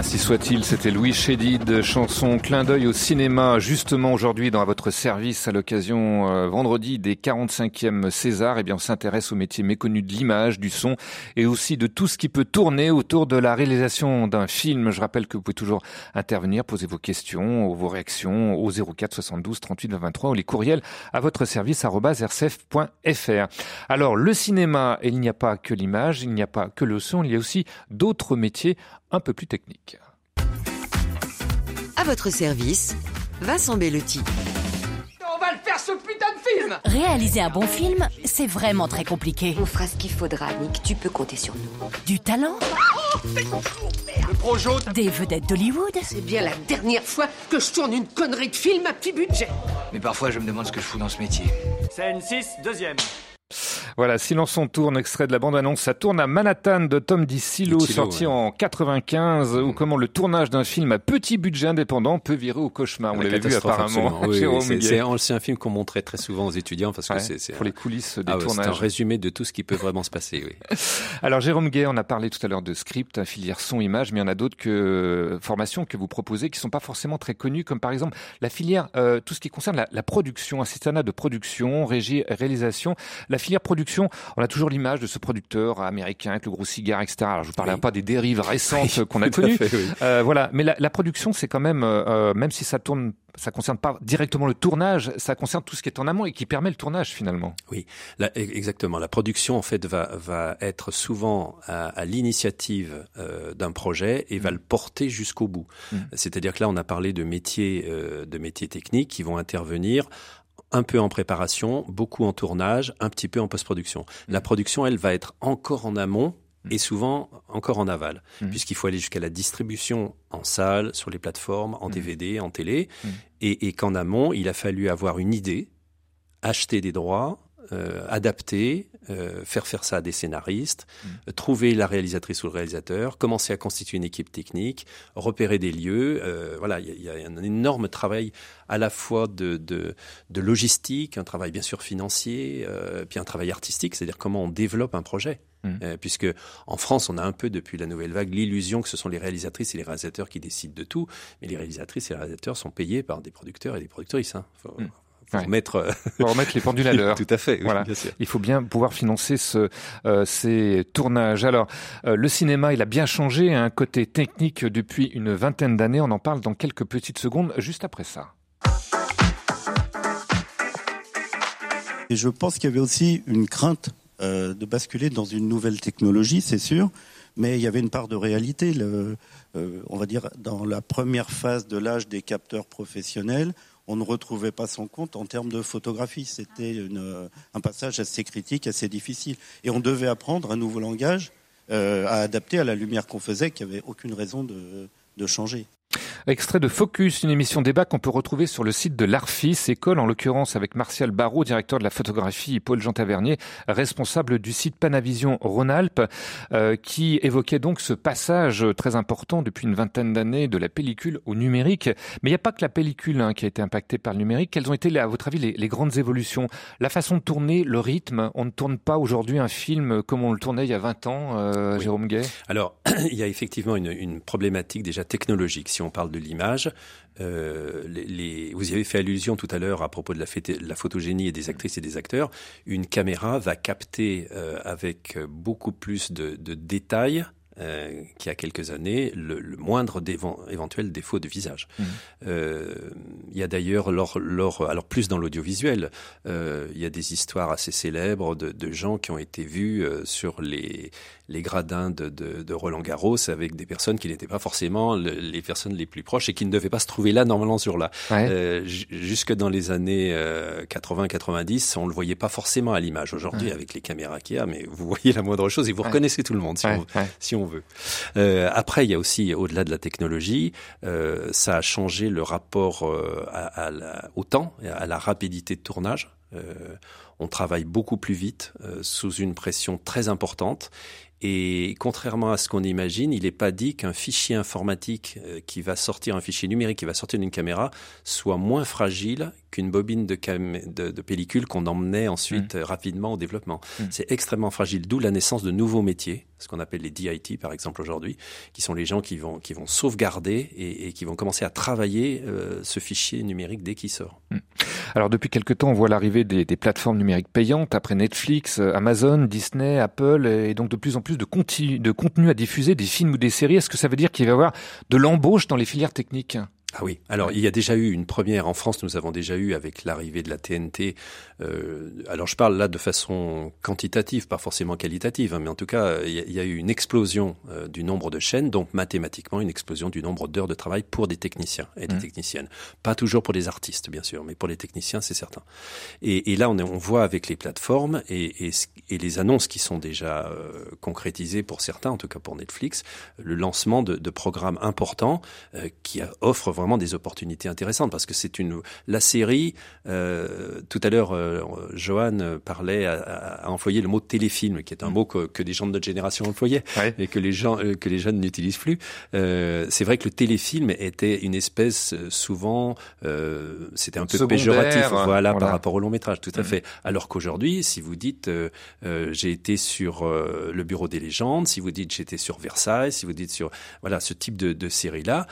Speaker 2: Ainsi soit-il, c'était Louis Chédid, chanson clin d'œil au cinéma, justement aujourd'hui dans votre service à l'occasion euh, vendredi des 45e César. Eh bien, on s'intéresse au métier méconnu de l'image, du son et aussi de tout ce qui peut tourner autour de la réalisation d'un film. Je rappelle que vous pouvez toujours intervenir, poser vos questions, vos réactions au 04 72 38 23 ou les courriels à votre service rcf.fr. Alors, le cinéma, il n'y a pas que l'image, il n'y a pas que le son, il y a aussi d'autres métiers un peu plus techniques.
Speaker 4: À votre service, Vincent Bellotti.
Speaker 20: On va le faire ce putain de film
Speaker 21: Réaliser un bon film, c'est vraiment très compliqué.
Speaker 22: On fera ce qu'il faudra, Nick. Tu peux compter sur nous.
Speaker 21: Du talent
Speaker 20: Le projo
Speaker 21: Des vedettes d'Hollywood
Speaker 20: C'est bien la dernière fois que je tourne une connerie de film à petit budget.
Speaker 23: Mais parfois, je me demande ce que je fous dans ce métier.
Speaker 18: Scène 6, deuxième.
Speaker 2: Voilà, Silence on tourne, extrait de la bande-annonce. Ça tourne à Manhattan de Tom DiCillo, sorti
Speaker 3: ouais.
Speaker 2: en 95, ou comment le tournage d'un film à petit budget indépendant peut virer au cauchemar. On
Speaker 3: La
Speaker 2: l'avait vu apparemment. (laughs)
Speaker 3: Oui, c'est-
Speaker 2: Guet.
Speaker 3: un- film qu'on montrait très souvent aux étudiants parce que
Speaker 2: Ouais,
Speaker 3: c'est c'est
Speaker 2: pour
Speaker 3: un-
Speaker 2: les coulisses des
Speaker 3: Ah ouais, C'est un résumé de tout ce qui peut vraiment se passer. Oui. (laughs)
Speaker 2: Alors Jérôme Gay, on a parlé tout à l'heure de script, filière son image, mais il y en a d'autres que formations que vous proposez qui sont pas forcément très connues, comme par exemple la filière, euh, tout ce qui concerne la, la production, assistanat de production, régie, réalisation. La filière production, on a toujours l'image de ce producteur américain avec le gros cigare, etc. Alors je vous parlerai
Speaker 3: Oui.
Speaker 2: pas des dérives récentes
Speaker 3: Oui,
Speaker 2: qu'on a (laughs) connues.
Speaker 3: fait, oui.
Speaker 2: Euh, voilà, mais la, la production, c'est quand même, euh, euh, même si ça tourne, ça concerne pas directement le tournage, ça concerne tout ce qui est en amont et qui permet le tournage finalement.
Speaker 3: Oui, e- exactement. La production, en fait, va, va être souvent à, à l'initiative euh, d'un projet et va le porter jusqu'au bout.
Speaker 2: Mm.
Speaker 3: C'est-à-dire que là, on a parlé de métiers, euh, de métiers techniques qui vont intervenir un peu en préparation, beaucoup en tournage, un petit peu en post-production. La production, elle, va être encore en amont et souvent encore en aval,
Speaker 2: Mm.
Speaker 3: puisqu'il faut aller jusqu'à la distribution en salle, sur les plateformes, en DVD, en télé,
Speaker 2: Mm.
Speaker 3: et, et qu'en amont, il a fallu avoir une idée, acheter des droits, euh, adapter, euh, faire faire ça à des scénaristes, euh, trouver la réalisatrice ou le réalisateur, commencer à constituer une équipe technique, repérer des lieux. euh, voilà, il y, y a un énorme travail à la fois de, de, de logistique, un travail bien sûr financier, euh, puis un travail artistique, c'est-à-dire comment on développe un projet.
Speaker 2: Mm.
Speaker 3: Euh, puisque en France, on a un peu depuis la nouvelle vague l'illusion que ce sont les réalisatrices et les réalisateurs qui décident de tout, mais les réalisatrices et les réalisateurs sont payés par des producteurs et des productrices. Hein. Faut, faut
Speaker 2: Ouais.
Speaker 3: remettre, euh,
Speaker 2: remettre les pendules à (laughs) l'heure.
Speaker 3: Tout à fait, oui,
Speaker 2: voilà.
Speaker 3: bien sûr.
Speaker 2: Il faut bien pouvoir financer ce, euh, ces tournages. Alors, euh, le cinéma, il a bien changé, un côté technique depuis une vingtaine d'années. On en parle dans quelques petites secondes, juste après ça.
Speaker 24: Et je pense qu'il y avait aussi une crainte euh, de basculer dans une nouvelle technologie, c'est sûr, mais il y avait une part de réalité. Le, euh, on va dire dans la première phase de l'âge des capteurs professionnels, on ne retrouvait pas son compte en termes de photographie. C'était un passage assez critique, assez difficile. Et on devait apprendre un nouveau langage euh, à adapter à la lumière qu'on faisait, qui avait aucune raison de changer.
Speaker 2: Extrait de Focus, une émission débat qu'on peut retrouver sur le site de l'ARFIS, école en l'occurrence avec Martial Barrault, directeur de la photographie, et Paul Jean Tavernier, responsable du site Panavision Rhône-Alpes, euh, qui évoquait donc ce passage très important depuis une vingtaine d'années de la pellicule au numérique. Mais il n'y a pas que la pellicule hein, qui a été impactée par le numérique. Quelles ont été, à votre avis, les, les grandes évolutions? La façon de tourner, le rythme? On ne tourne pas aujourd'hui un film comme on le tournait il y a 20 ans, euh,
Speaker 3: Oui.
Speaker 2: Jérôme Gay?
Speaker 3: Alors, (clears throat) il y a effectivement une, une problématique déjà technologique. Si on parle de l'image, euh, les, les- vous y avez fait allusion tout à l'heure à propos de la, photogénie et des actrices et des acteurs. Une caméra va capter euh, avec beaucoup plus de, de détails euh, qu'il y a quelques années le, le moindre éventuel défaut de visage.
Speaker 2: Mhm.
Speaker 3: Euh, il y a d'ailleurs, lors, lors, alors plus dans l'audiovisuel, euh, il y a des histoires assez célèbres de, de gens qui ont été vus sur les, les gradins de, de, de Roland Garros avec des personnes qui n'étaient pas forcément le- les personnes les plus proches et qui ne devaient pas se trouver là normalement sur là.
Speaker 2: Ouais.
Speaker 3: Jusque dans les années 80-90, on le voyait pas forcément à l'image. Aujourd'hui,
Speaker 2: Ouais.
Speaker 3: avec les caméras qu'il y a, mais vous voyez la moindre chose et vous
Speaker 2: Ouais.
Speaker 3: reconnaissez tout le monde si,
Speaker 2: Ouais,
Speaker 3: on,
Speaker 2: ouais.
Speaker 3: si on Euh, après, il y a aussi, au-delà de la technologie, euh, ça a changé le rapport euh, au temps, à la rapidité de tournage. On travaille beaucoup plus vite, sous une pression très importante. Et contrairement à ce qu'on imagine, il n'est pas dit qu'un fichier informatique qui va sortir, un fichier numérique qui va sortir d'une caméra, soit moins fragile qu'une bobine de, de, de pellicule qu'on emmenait ensuite mmh. rapidement au développement. Mmh. C'est extrêmement fragile, d'où la naissance de nouveaux métiers, ce qu'on appelle les DIT par exemple aujourd'hui, qui sont les gens qui vont, qui vont sauvegarder et, et qui vont commencer à travailler euh, ce fichier numérique dès qu'il sort. Mmh.
Speaker 2: Alors depuis quelque temps, on voit l'arrivée des, des, plateformes numériques payantes, après Netflix, euh, Amazon, Disney, Apple, et donc de plus en plus de, de contenu à diffuser, des films ou des séries. Est-ce que ça veut dire qu'il va y avoir de l'embauche dans les filières techniques?
Speaker 3: Ah oui, alors il y a déjà eu une première en France, nous avons déjà eu avec l'arrivée de la TNT. Euh, alors je parle là de façon quantitative, pas forcément qualitative, hein, mais en tout cas il y, a, il y a eu une explosion euh, du nombre de chaînes, donc mathématiquement une explosion du nombre d'heures de travail pour des techniciens et des mmh. techniciennes. Pas toujours pour des artistes bien sûr, mais pour les techniciens c'est certain. Et, et, là on, est, on voit avec les plateformes et, et, et les annonces qui sont déjà euh, concrétisées pour certains, en tout cas pour Netflix, le lancement de, de programmes importants euh, qui offrent vraiment des opportunités intéressantes parce que c'est une la série. Euh, tout à l'heure, euh, Johan parlait à, à, employer le mot téléfilm, qui est un mm. mot que, que, des gens de notre génération employaient ouais. et que les gens euh, que les jeunes n'utilisent plus. Euh, c'est vrai que le téléfilm était une espèce souvent, c'était un peu péjoratif, voilà, voilà, par rapport au long métrage, tout à mm. fait. Alors qu'aujourd'hui, si vous dites j'ai été sur le Bureau des légendes, si vous dites j'étais sur Versailles, si vous dites sur voilà ce type de, de série là,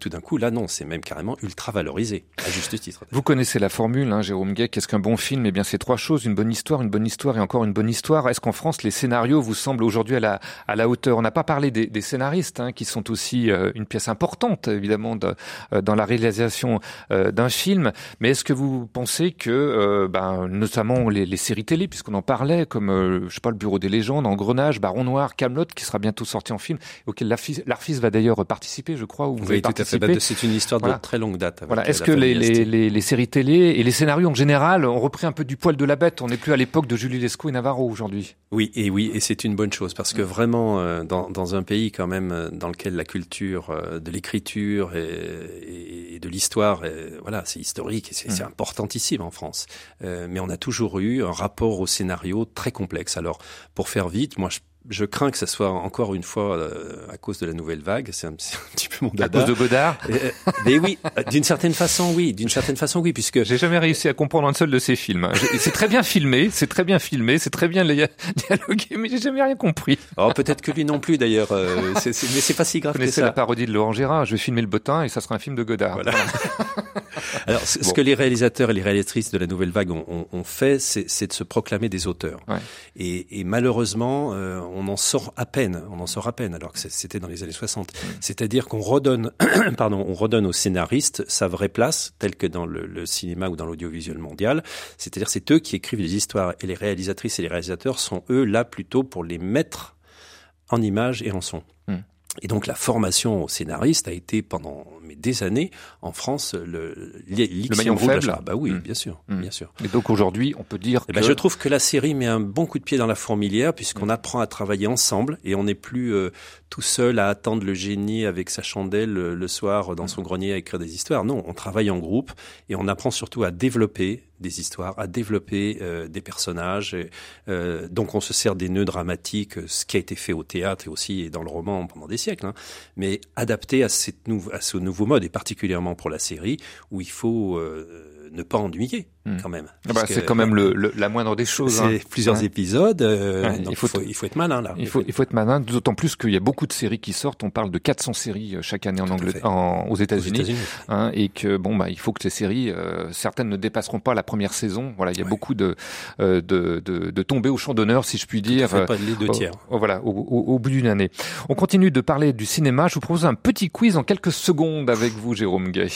Speaker 3: tout d'un coup, là, non, c'est même carrément ultra valorisé, à juste titre.
Speaker 2: Vous connaissez la formule, hein, Jérôme Gay, qu'est-ce qu'un bon film? Eh bien, c'est trois choses, une bonne histoire, une bonne histoire et encore une bonne histoire. Est-ce qu'en France, les scénarios vous semblent aujourd'hui à la, à la hauteur? On n'a pas parlé des, des scénaristes, hein, qui sont aussi euh, une pièce importante, évidemment, de, euh, dans la réalisation euh, d'un film, mais est-ce que vous pensez que, ben, notamment les, les, séries télé, puisqu'on en parlait, comme, je sais pas, le Bureau des légendes, Engrenage, Baron Noir, Camelot, qui sera bientôt sorti en film, auquel l'Arfis va d'ailleurs participer, je crois, ou vous
Speaker 3: oui, tout à fait. Bah, c'est une histoire voilà. de très longue date.
Speaker 2: Voilà. Est-ce que les, les, les, les, séries télé et les scénarios en général ont repris un peu du poil de la bête On n'est plus à l'époque de Julie Lescaut et Navarro aujourd'hui.
Speaker 3: Oui, et oui, et c'est une bonne chose parce que vraiment, euh, dans, dans, un pays quand même euh, dans lequel la culture euh, de l'écriture et, et, de l'histoire, voilà, c'est historique et c'est mmh. importantissime en France. Euh, mais on a toujours eu un rapport au scénario très complexe. Alors, pour faire vite, moi, je je crains que ça soit encore une fois euh, à cause de la nouvelle vague. C'est un, (laughs) un, petit peu mon dada.
Speaker 2: À cause de Godard?
Speaker 3: Euh, mais oui, d'une certaine façon, oui, d'une certaine façon, oui, puisque
Speaker 2: j'ai jamais réussi à comprendre un seul de ces films. C'est très bien filmé, c'est très bien filmé, c'est très bien (laughs) dialogué, mais j'ai jamais rien compris.
Speaker 3: Alors oh, peut-être que lui non plus d'ailleurs. Euh, mais c'est pas si grave
Speaker 2: que ça. la parodie de Laurent Gérard. Je vais filmer le bottin et ça sera un film de Godard. Voilà. (laughs)
Speaker 3: Alors, ce bon. que les réalisateurs et les réalisatrices de la nouvelle vague ont, ont, ont fait, c'est de se proclamer des auteurs.
Speaker 2: Ouais.
Speaker 3: Et, et, malheureusement, euh, on en sort à peine. On en sort à peine, alors que c'était dans les années 60. Mmh. C'est-à-dire qu'on redonne, (coughs) pardon, on redonne aux scénaristes sa vraie place, telle que dans le, le cinéma ou dans l'audiovisuel mondial. C'est-à-dire, c'est eux qui écrivent les histoires, et les réalisatrices et les réalisateurs sont eux là plutôt pour les mettre en images et en son. Et donc la formation au scénariste a été pendant mais des années en France le
Speaker 2: le maillon faible.
Speaker 3: Ah bah oui, mmh. bien sûr, mmh. bien sûr.
Speaker 2: Et donc aujourd'hui, on peut dire
Speaker 3: eh
Speaker 2: que
Speaker 3: ben, je trouve que la série met un bon coup de pied dans la fourmilière puisqu'on mmh. apprend à travailler ensemble et on n'est plus euh, tout seul à attendre le génie avec sa chandelle le, le soir dans son grenier à écrire des histoires. Non, on travaille en groupe et on apprend surtout à développer des histoires, à développer euh, des personnages. Euh, donc on se sert des nœuds dramatiques, ce qui a été fait au théâtre et aussi dans le roman pendant des siècles, hein, mais adapté à, cette ce nouveau mode, et particulièrement pour la série, où il faut... Euh, ne pas ennuyer
Speaker 2: mmh.
Speaker 3: quand même.
Speaker 2: Ah bah, c'est quand même le, le, la moindre des choses.
Speaker 3: C'est
Speaker 2: hein.
Speaker 3: plusieurs épisodes. Euh, ouais, il, faut, il, faut, il, faut, être malin là.
Speaker 2: Il faut, il faut être malin, d'autant plus qu'il y a beaucoup de séries qui sortent. On parle de 400 séries euh, chaque année en Angleterre, en, aux États-Unis, États hein, et que bon bah il faut que ces séries, euh, certaines ne dépasseront pas la première saison. Voilà, il y a ouais. beaucoup de, euh, de, de, de tomber au champ d'honneur, si je puis dire.
Speaker 3: Fait, pas les deux tiers.
Speaker 2: Euh, voilà, au, au, au bout d'une année. On continue de parler du cinéma. Je vous propose un petit quiz en quelques secondes avec vous, Jérôme Gay.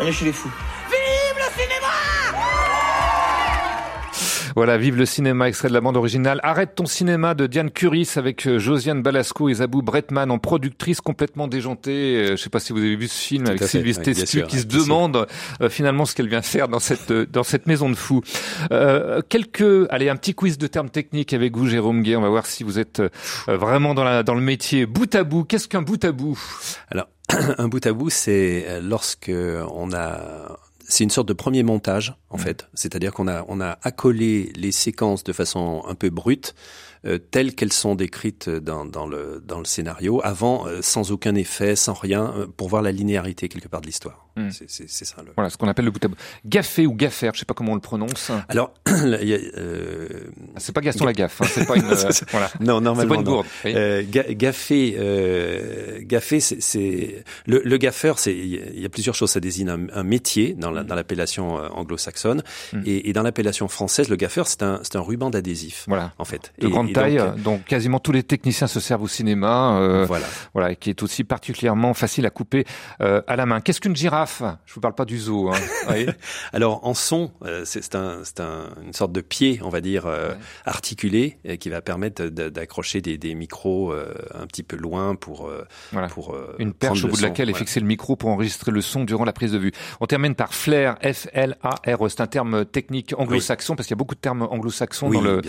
Speaker 25: On est chez les fous.
Speaker 26: Vive le cinéma
Speaker 2: voilà, vive le cinéma, extrait de la bande originale. Arrête ton cinéma de Diane Curis avec euh, Josiane Balasco et Zabou Bretman en productrice complètement déjantée. Euh, je ne sais pas si vous avez vu ce film Tout avec Sylvie Tescu qui se demande euh, finalement ce qu'elle vient faire dans cette euh, dans cette maison de fous. Euh, quelques, allez, un petit quiz de termes techniques avec vous, Jérôme Gay. On va voir si vous êtes vraiment dans la dans le métier. Bout à bout, qu'est-ce qu'un bout à bout?
Speaker 3: Alors, (clears throat) un bout à bout, c'est lorsque on a c'est une sorte de premier montage en fait, c'est-à-dire qu'on a on a accolé les séquences de façon un peu brute euh, telles qu'elles sont décrites dans, dans, le, dans le scénario, avant, euh, sans aucun effet, sans rien, euh, pour voir la linéarité quelque part de l'histoire.
Speaker 2: Mm.
Speaker 3: C'est- ça. Le...
Speaker 2: Voilà, ce qu'on appelle le bout à bout. Gaffé ou gaffer, je sais pas comment on le prononce.
Speaker 3: Alors, (clears throat) il y a, euh,
Speaker 2: c'est pas Gaston Lagaffe, hein, c'est pas une, (laughs) euh, voilà.
Speaker 3: Non, normalement.
Speaker 2: C'est pas une
Speaker 3: non.
Speaker 2: gourde. oui.
Speaker 3: Euh, ga- gaffé, euh, gaffé, c'est- le, le gaffeur. C'est il y a plusieurs choses. Ça désigne un, un métier dans
Speaker 2: Mm.
Speaker 3: la- dans l'appellation anglo-saxonne et, et dans l'appellation française, le gaffeur, c'est un c'est un ruban d'adhésif.
Speaker 2: Voilà.
Speaker 3: En fait.
Speaker 2: de
Speaker 3: Et-
Speaker 2: grande
Speaker 3: et
Speaker 2: taille,
Speaker 3: donc,
Speaker 2: dont quasiment tous les techniciens se servent au cinéma. euh,
Speaker 3: Voilà.
Speaker 2: Voilà, et qui est aussi particulièrement facile à couper euh, à la main. Qu'est-ce qu'une girafe? Je vous parle pas du zoo. Hein. (laughs) Oui.
Speaker 3: Alors en son, euh, c'est un, un, une sorte de pied, on va dire, euh, articulé, euh, qui va permettre d'accrocher des, des micros euh, un petit peu loin pour euh,
Speaker 2: Voilà.
Speaker 3: pour euh,
Speaker 2: Une perche au bout de laquelle est fixé le micro pour enregistrer le son durant la prise de vue. On termine par flair, F-L-A-R. C'est un terme technique anglo-saxon parce qu'il y a beaucoup de termes anglo-saxons
Speaker 3: Oui,
Speaker 2: dans le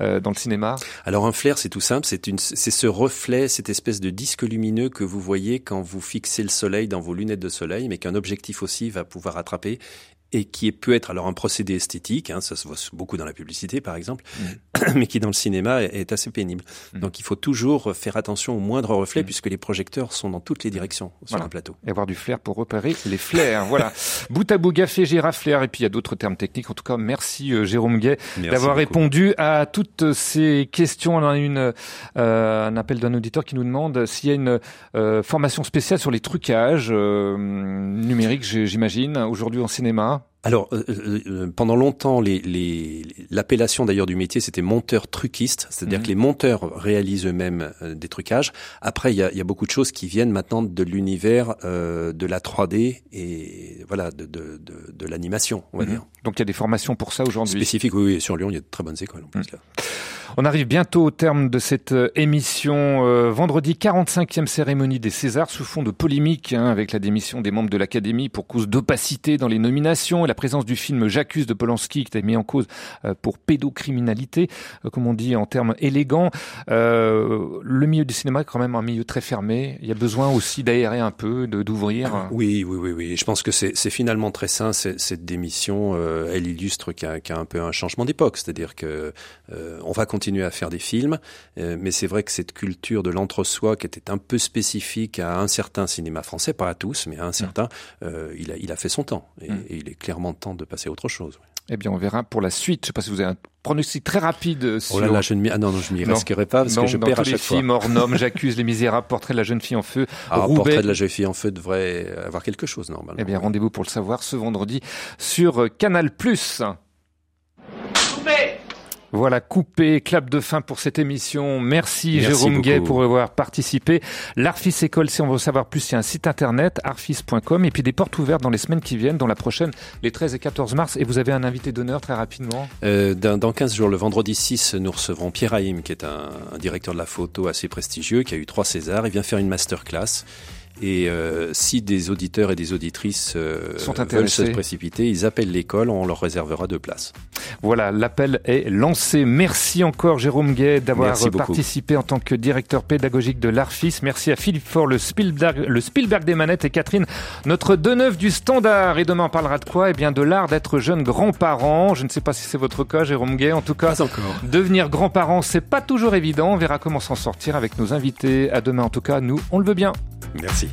Speaker 2: euh, dans le cinéma.
Speaker 3: Alors un flair, c'est tout simple, c'est une, c'est ce reflet, cette espèce de disque lumineux que vous voyez quand vous fixez le soleil dans vos lunettes de soleil, mais qu'un objectif aussi va pouvoir attraper et qui peut être alors un procédé esthétique, hein, ça se voit beaucoup dans la publicité par exemple, (clears throat) mais qui dans le cinéma est, assez pénible. Donc il faut toujours faire attention au moindre reflet puisque les projecteurs sont dans toutes les directions sur
Speaker 2: Voilà.
Speaker 3: un plateau.
Speaker 2: Et avoir du flair pour repérer les flairs. (laughs) voilà. Bout à bout, gaffé, girafe, flair. Et puis il y a d'autres termes techniques. En tout cas, merci euh, Jérôme Gay
Speaker 3: Merci
Speaker 2: d'avoir répondu à toutes ces questions. On a une, euh, un appel d'un auditeur qui nous demande s'il y a une euh, formation spéciale sur les trucages numériques, j'imagine, aujourd'hui en cinéma.
Speaker 3: Alors, euh, euh, euh, pendant longtemps, les, les, l'appellation d'ailleurs du métier, c'était monteur truquiste, c'est-à-dire
Speaker 2: Mhm.
Speaker 3: que les monteurs réalisent eux-mêmes euh, des trucages. Après, il y a, y a beaucoup de choses qui viennent maintenant de l'univers euh, de la 3D et voilà de, de, de, de l'animation, on va
Speaker 2: Mhm.
Speaker 3: dire.
Speaker 2: Donc il y a des formations pour ça aujourd'hui?
Speaker 3: Spécifique, oui, oui, sur Lyon, il y a de très bonnes écoles en plus. Là.
Speaker 2: On arrive bientôt au terme de cette euh, émission. Euh, vendredi, 45e cérémonie des Césars sous fond de polémique hein, avec la démission des membres de l'Académie pour cause d'opacité dans les nominations et la présence du film J'accuse de Polanski qui été mis en cause euh, pour pédocriminalité, comme on dit en termes élégants. Euh, le milieu du cinéma est quand même un milieu très fermé. Il y a besoin aussi d'aérer un peu, d'ouvrir.
Speaker 3: Oui, oui, oui, oui. Je pense que c'est finalement très sain. Cette démission, elle illustre qu'il y, a- un peu un changement d'époque. C'est-à-dire que on va continuer à faire des films, euh, mais c'est vrai que cette culture de l'entre-soi qui était un peu spécifique à un certain cinéma français, pas à tous, mais à un certain, euh, il, a, il a fait son temps. Et,
Speaker 2: Mm.
Speaker 3: et il est clairement temps de passer à autre chose. oui.
Speaker 2: Eh bien, on verra pour la suite. Je ne sais pas si vous avez un pronostic très rapide sur...
Speaker 3: Oh là là, je ne m'y ah non, non, je m'y
Speaker 2: Non.
Speaker 3: risquerai pas parce
Speaker 2: Non,
Speaker 3: que je
Speaker 2: dans
Speaker 3: perds à
Speaker 2: tous les
Speaker 3: chaque fois.
Speaker 2: films hors normes, (laughs) j'accuse les misérables, portrait de la jeune fille en feu,
Speaker 3: Ah,
Speaker 2: Roubaix.
Speaker 3: portrait de la jeune fille en feu devrait avoir quelque chose normalement.
Speaker 2: Eh bien, rendez-vous pour le savoir ce vendredi sur Canal+. Voilà, coupé, clap de fin pour cette émission. Merci,
Speaker 3: Merci
Speaker 2: Jérôme Gay pour avoir participé. L'Arfis École, si on veut savoir plus, il y a un site internet, arfis.com, et puis des portes ouvertes dans les semaines qui viennent, dont la prochaine, les 13 et 14 mars. Et vous avez un invité d'honneur très rapidement.
Speaker 3: Euh, dans, dans 15 jours, le vendredi 6, nous recevrons Pierre Haïm, qui est un, un directeur de la photo assez prestigieux, qui a eu trois Césars. Il vient faire une masterclass. Et euh, si des auditeurs et des auditrices euh,
Speaker 2: Sont
Speaker 3: veulent se précipiter, ils appellent l'école, on leur réservera deux places.
Speaker 2: Voilà, l'appel est lancé. Merci encore Jérôme Gay d'avoir participé en tant que directeur pédagogique de l'ARFIS. Merci à Philippe Faure, le Spielberg, le Spielberg des manettes et Catherine, notre deux neuf du standard. Et demain on parlera de quoi? Eh bien de l'art d'être jeune grand-parent. Je ne sais pas si c'est votre cas Jérôme Gay. En tout cas, devenir grand-parent, c'est pas toujours évident. On verra comment s'en sortir avec nos invités. À demain en tout cas, nous, on le veut bien.
Speaker 3: Merci.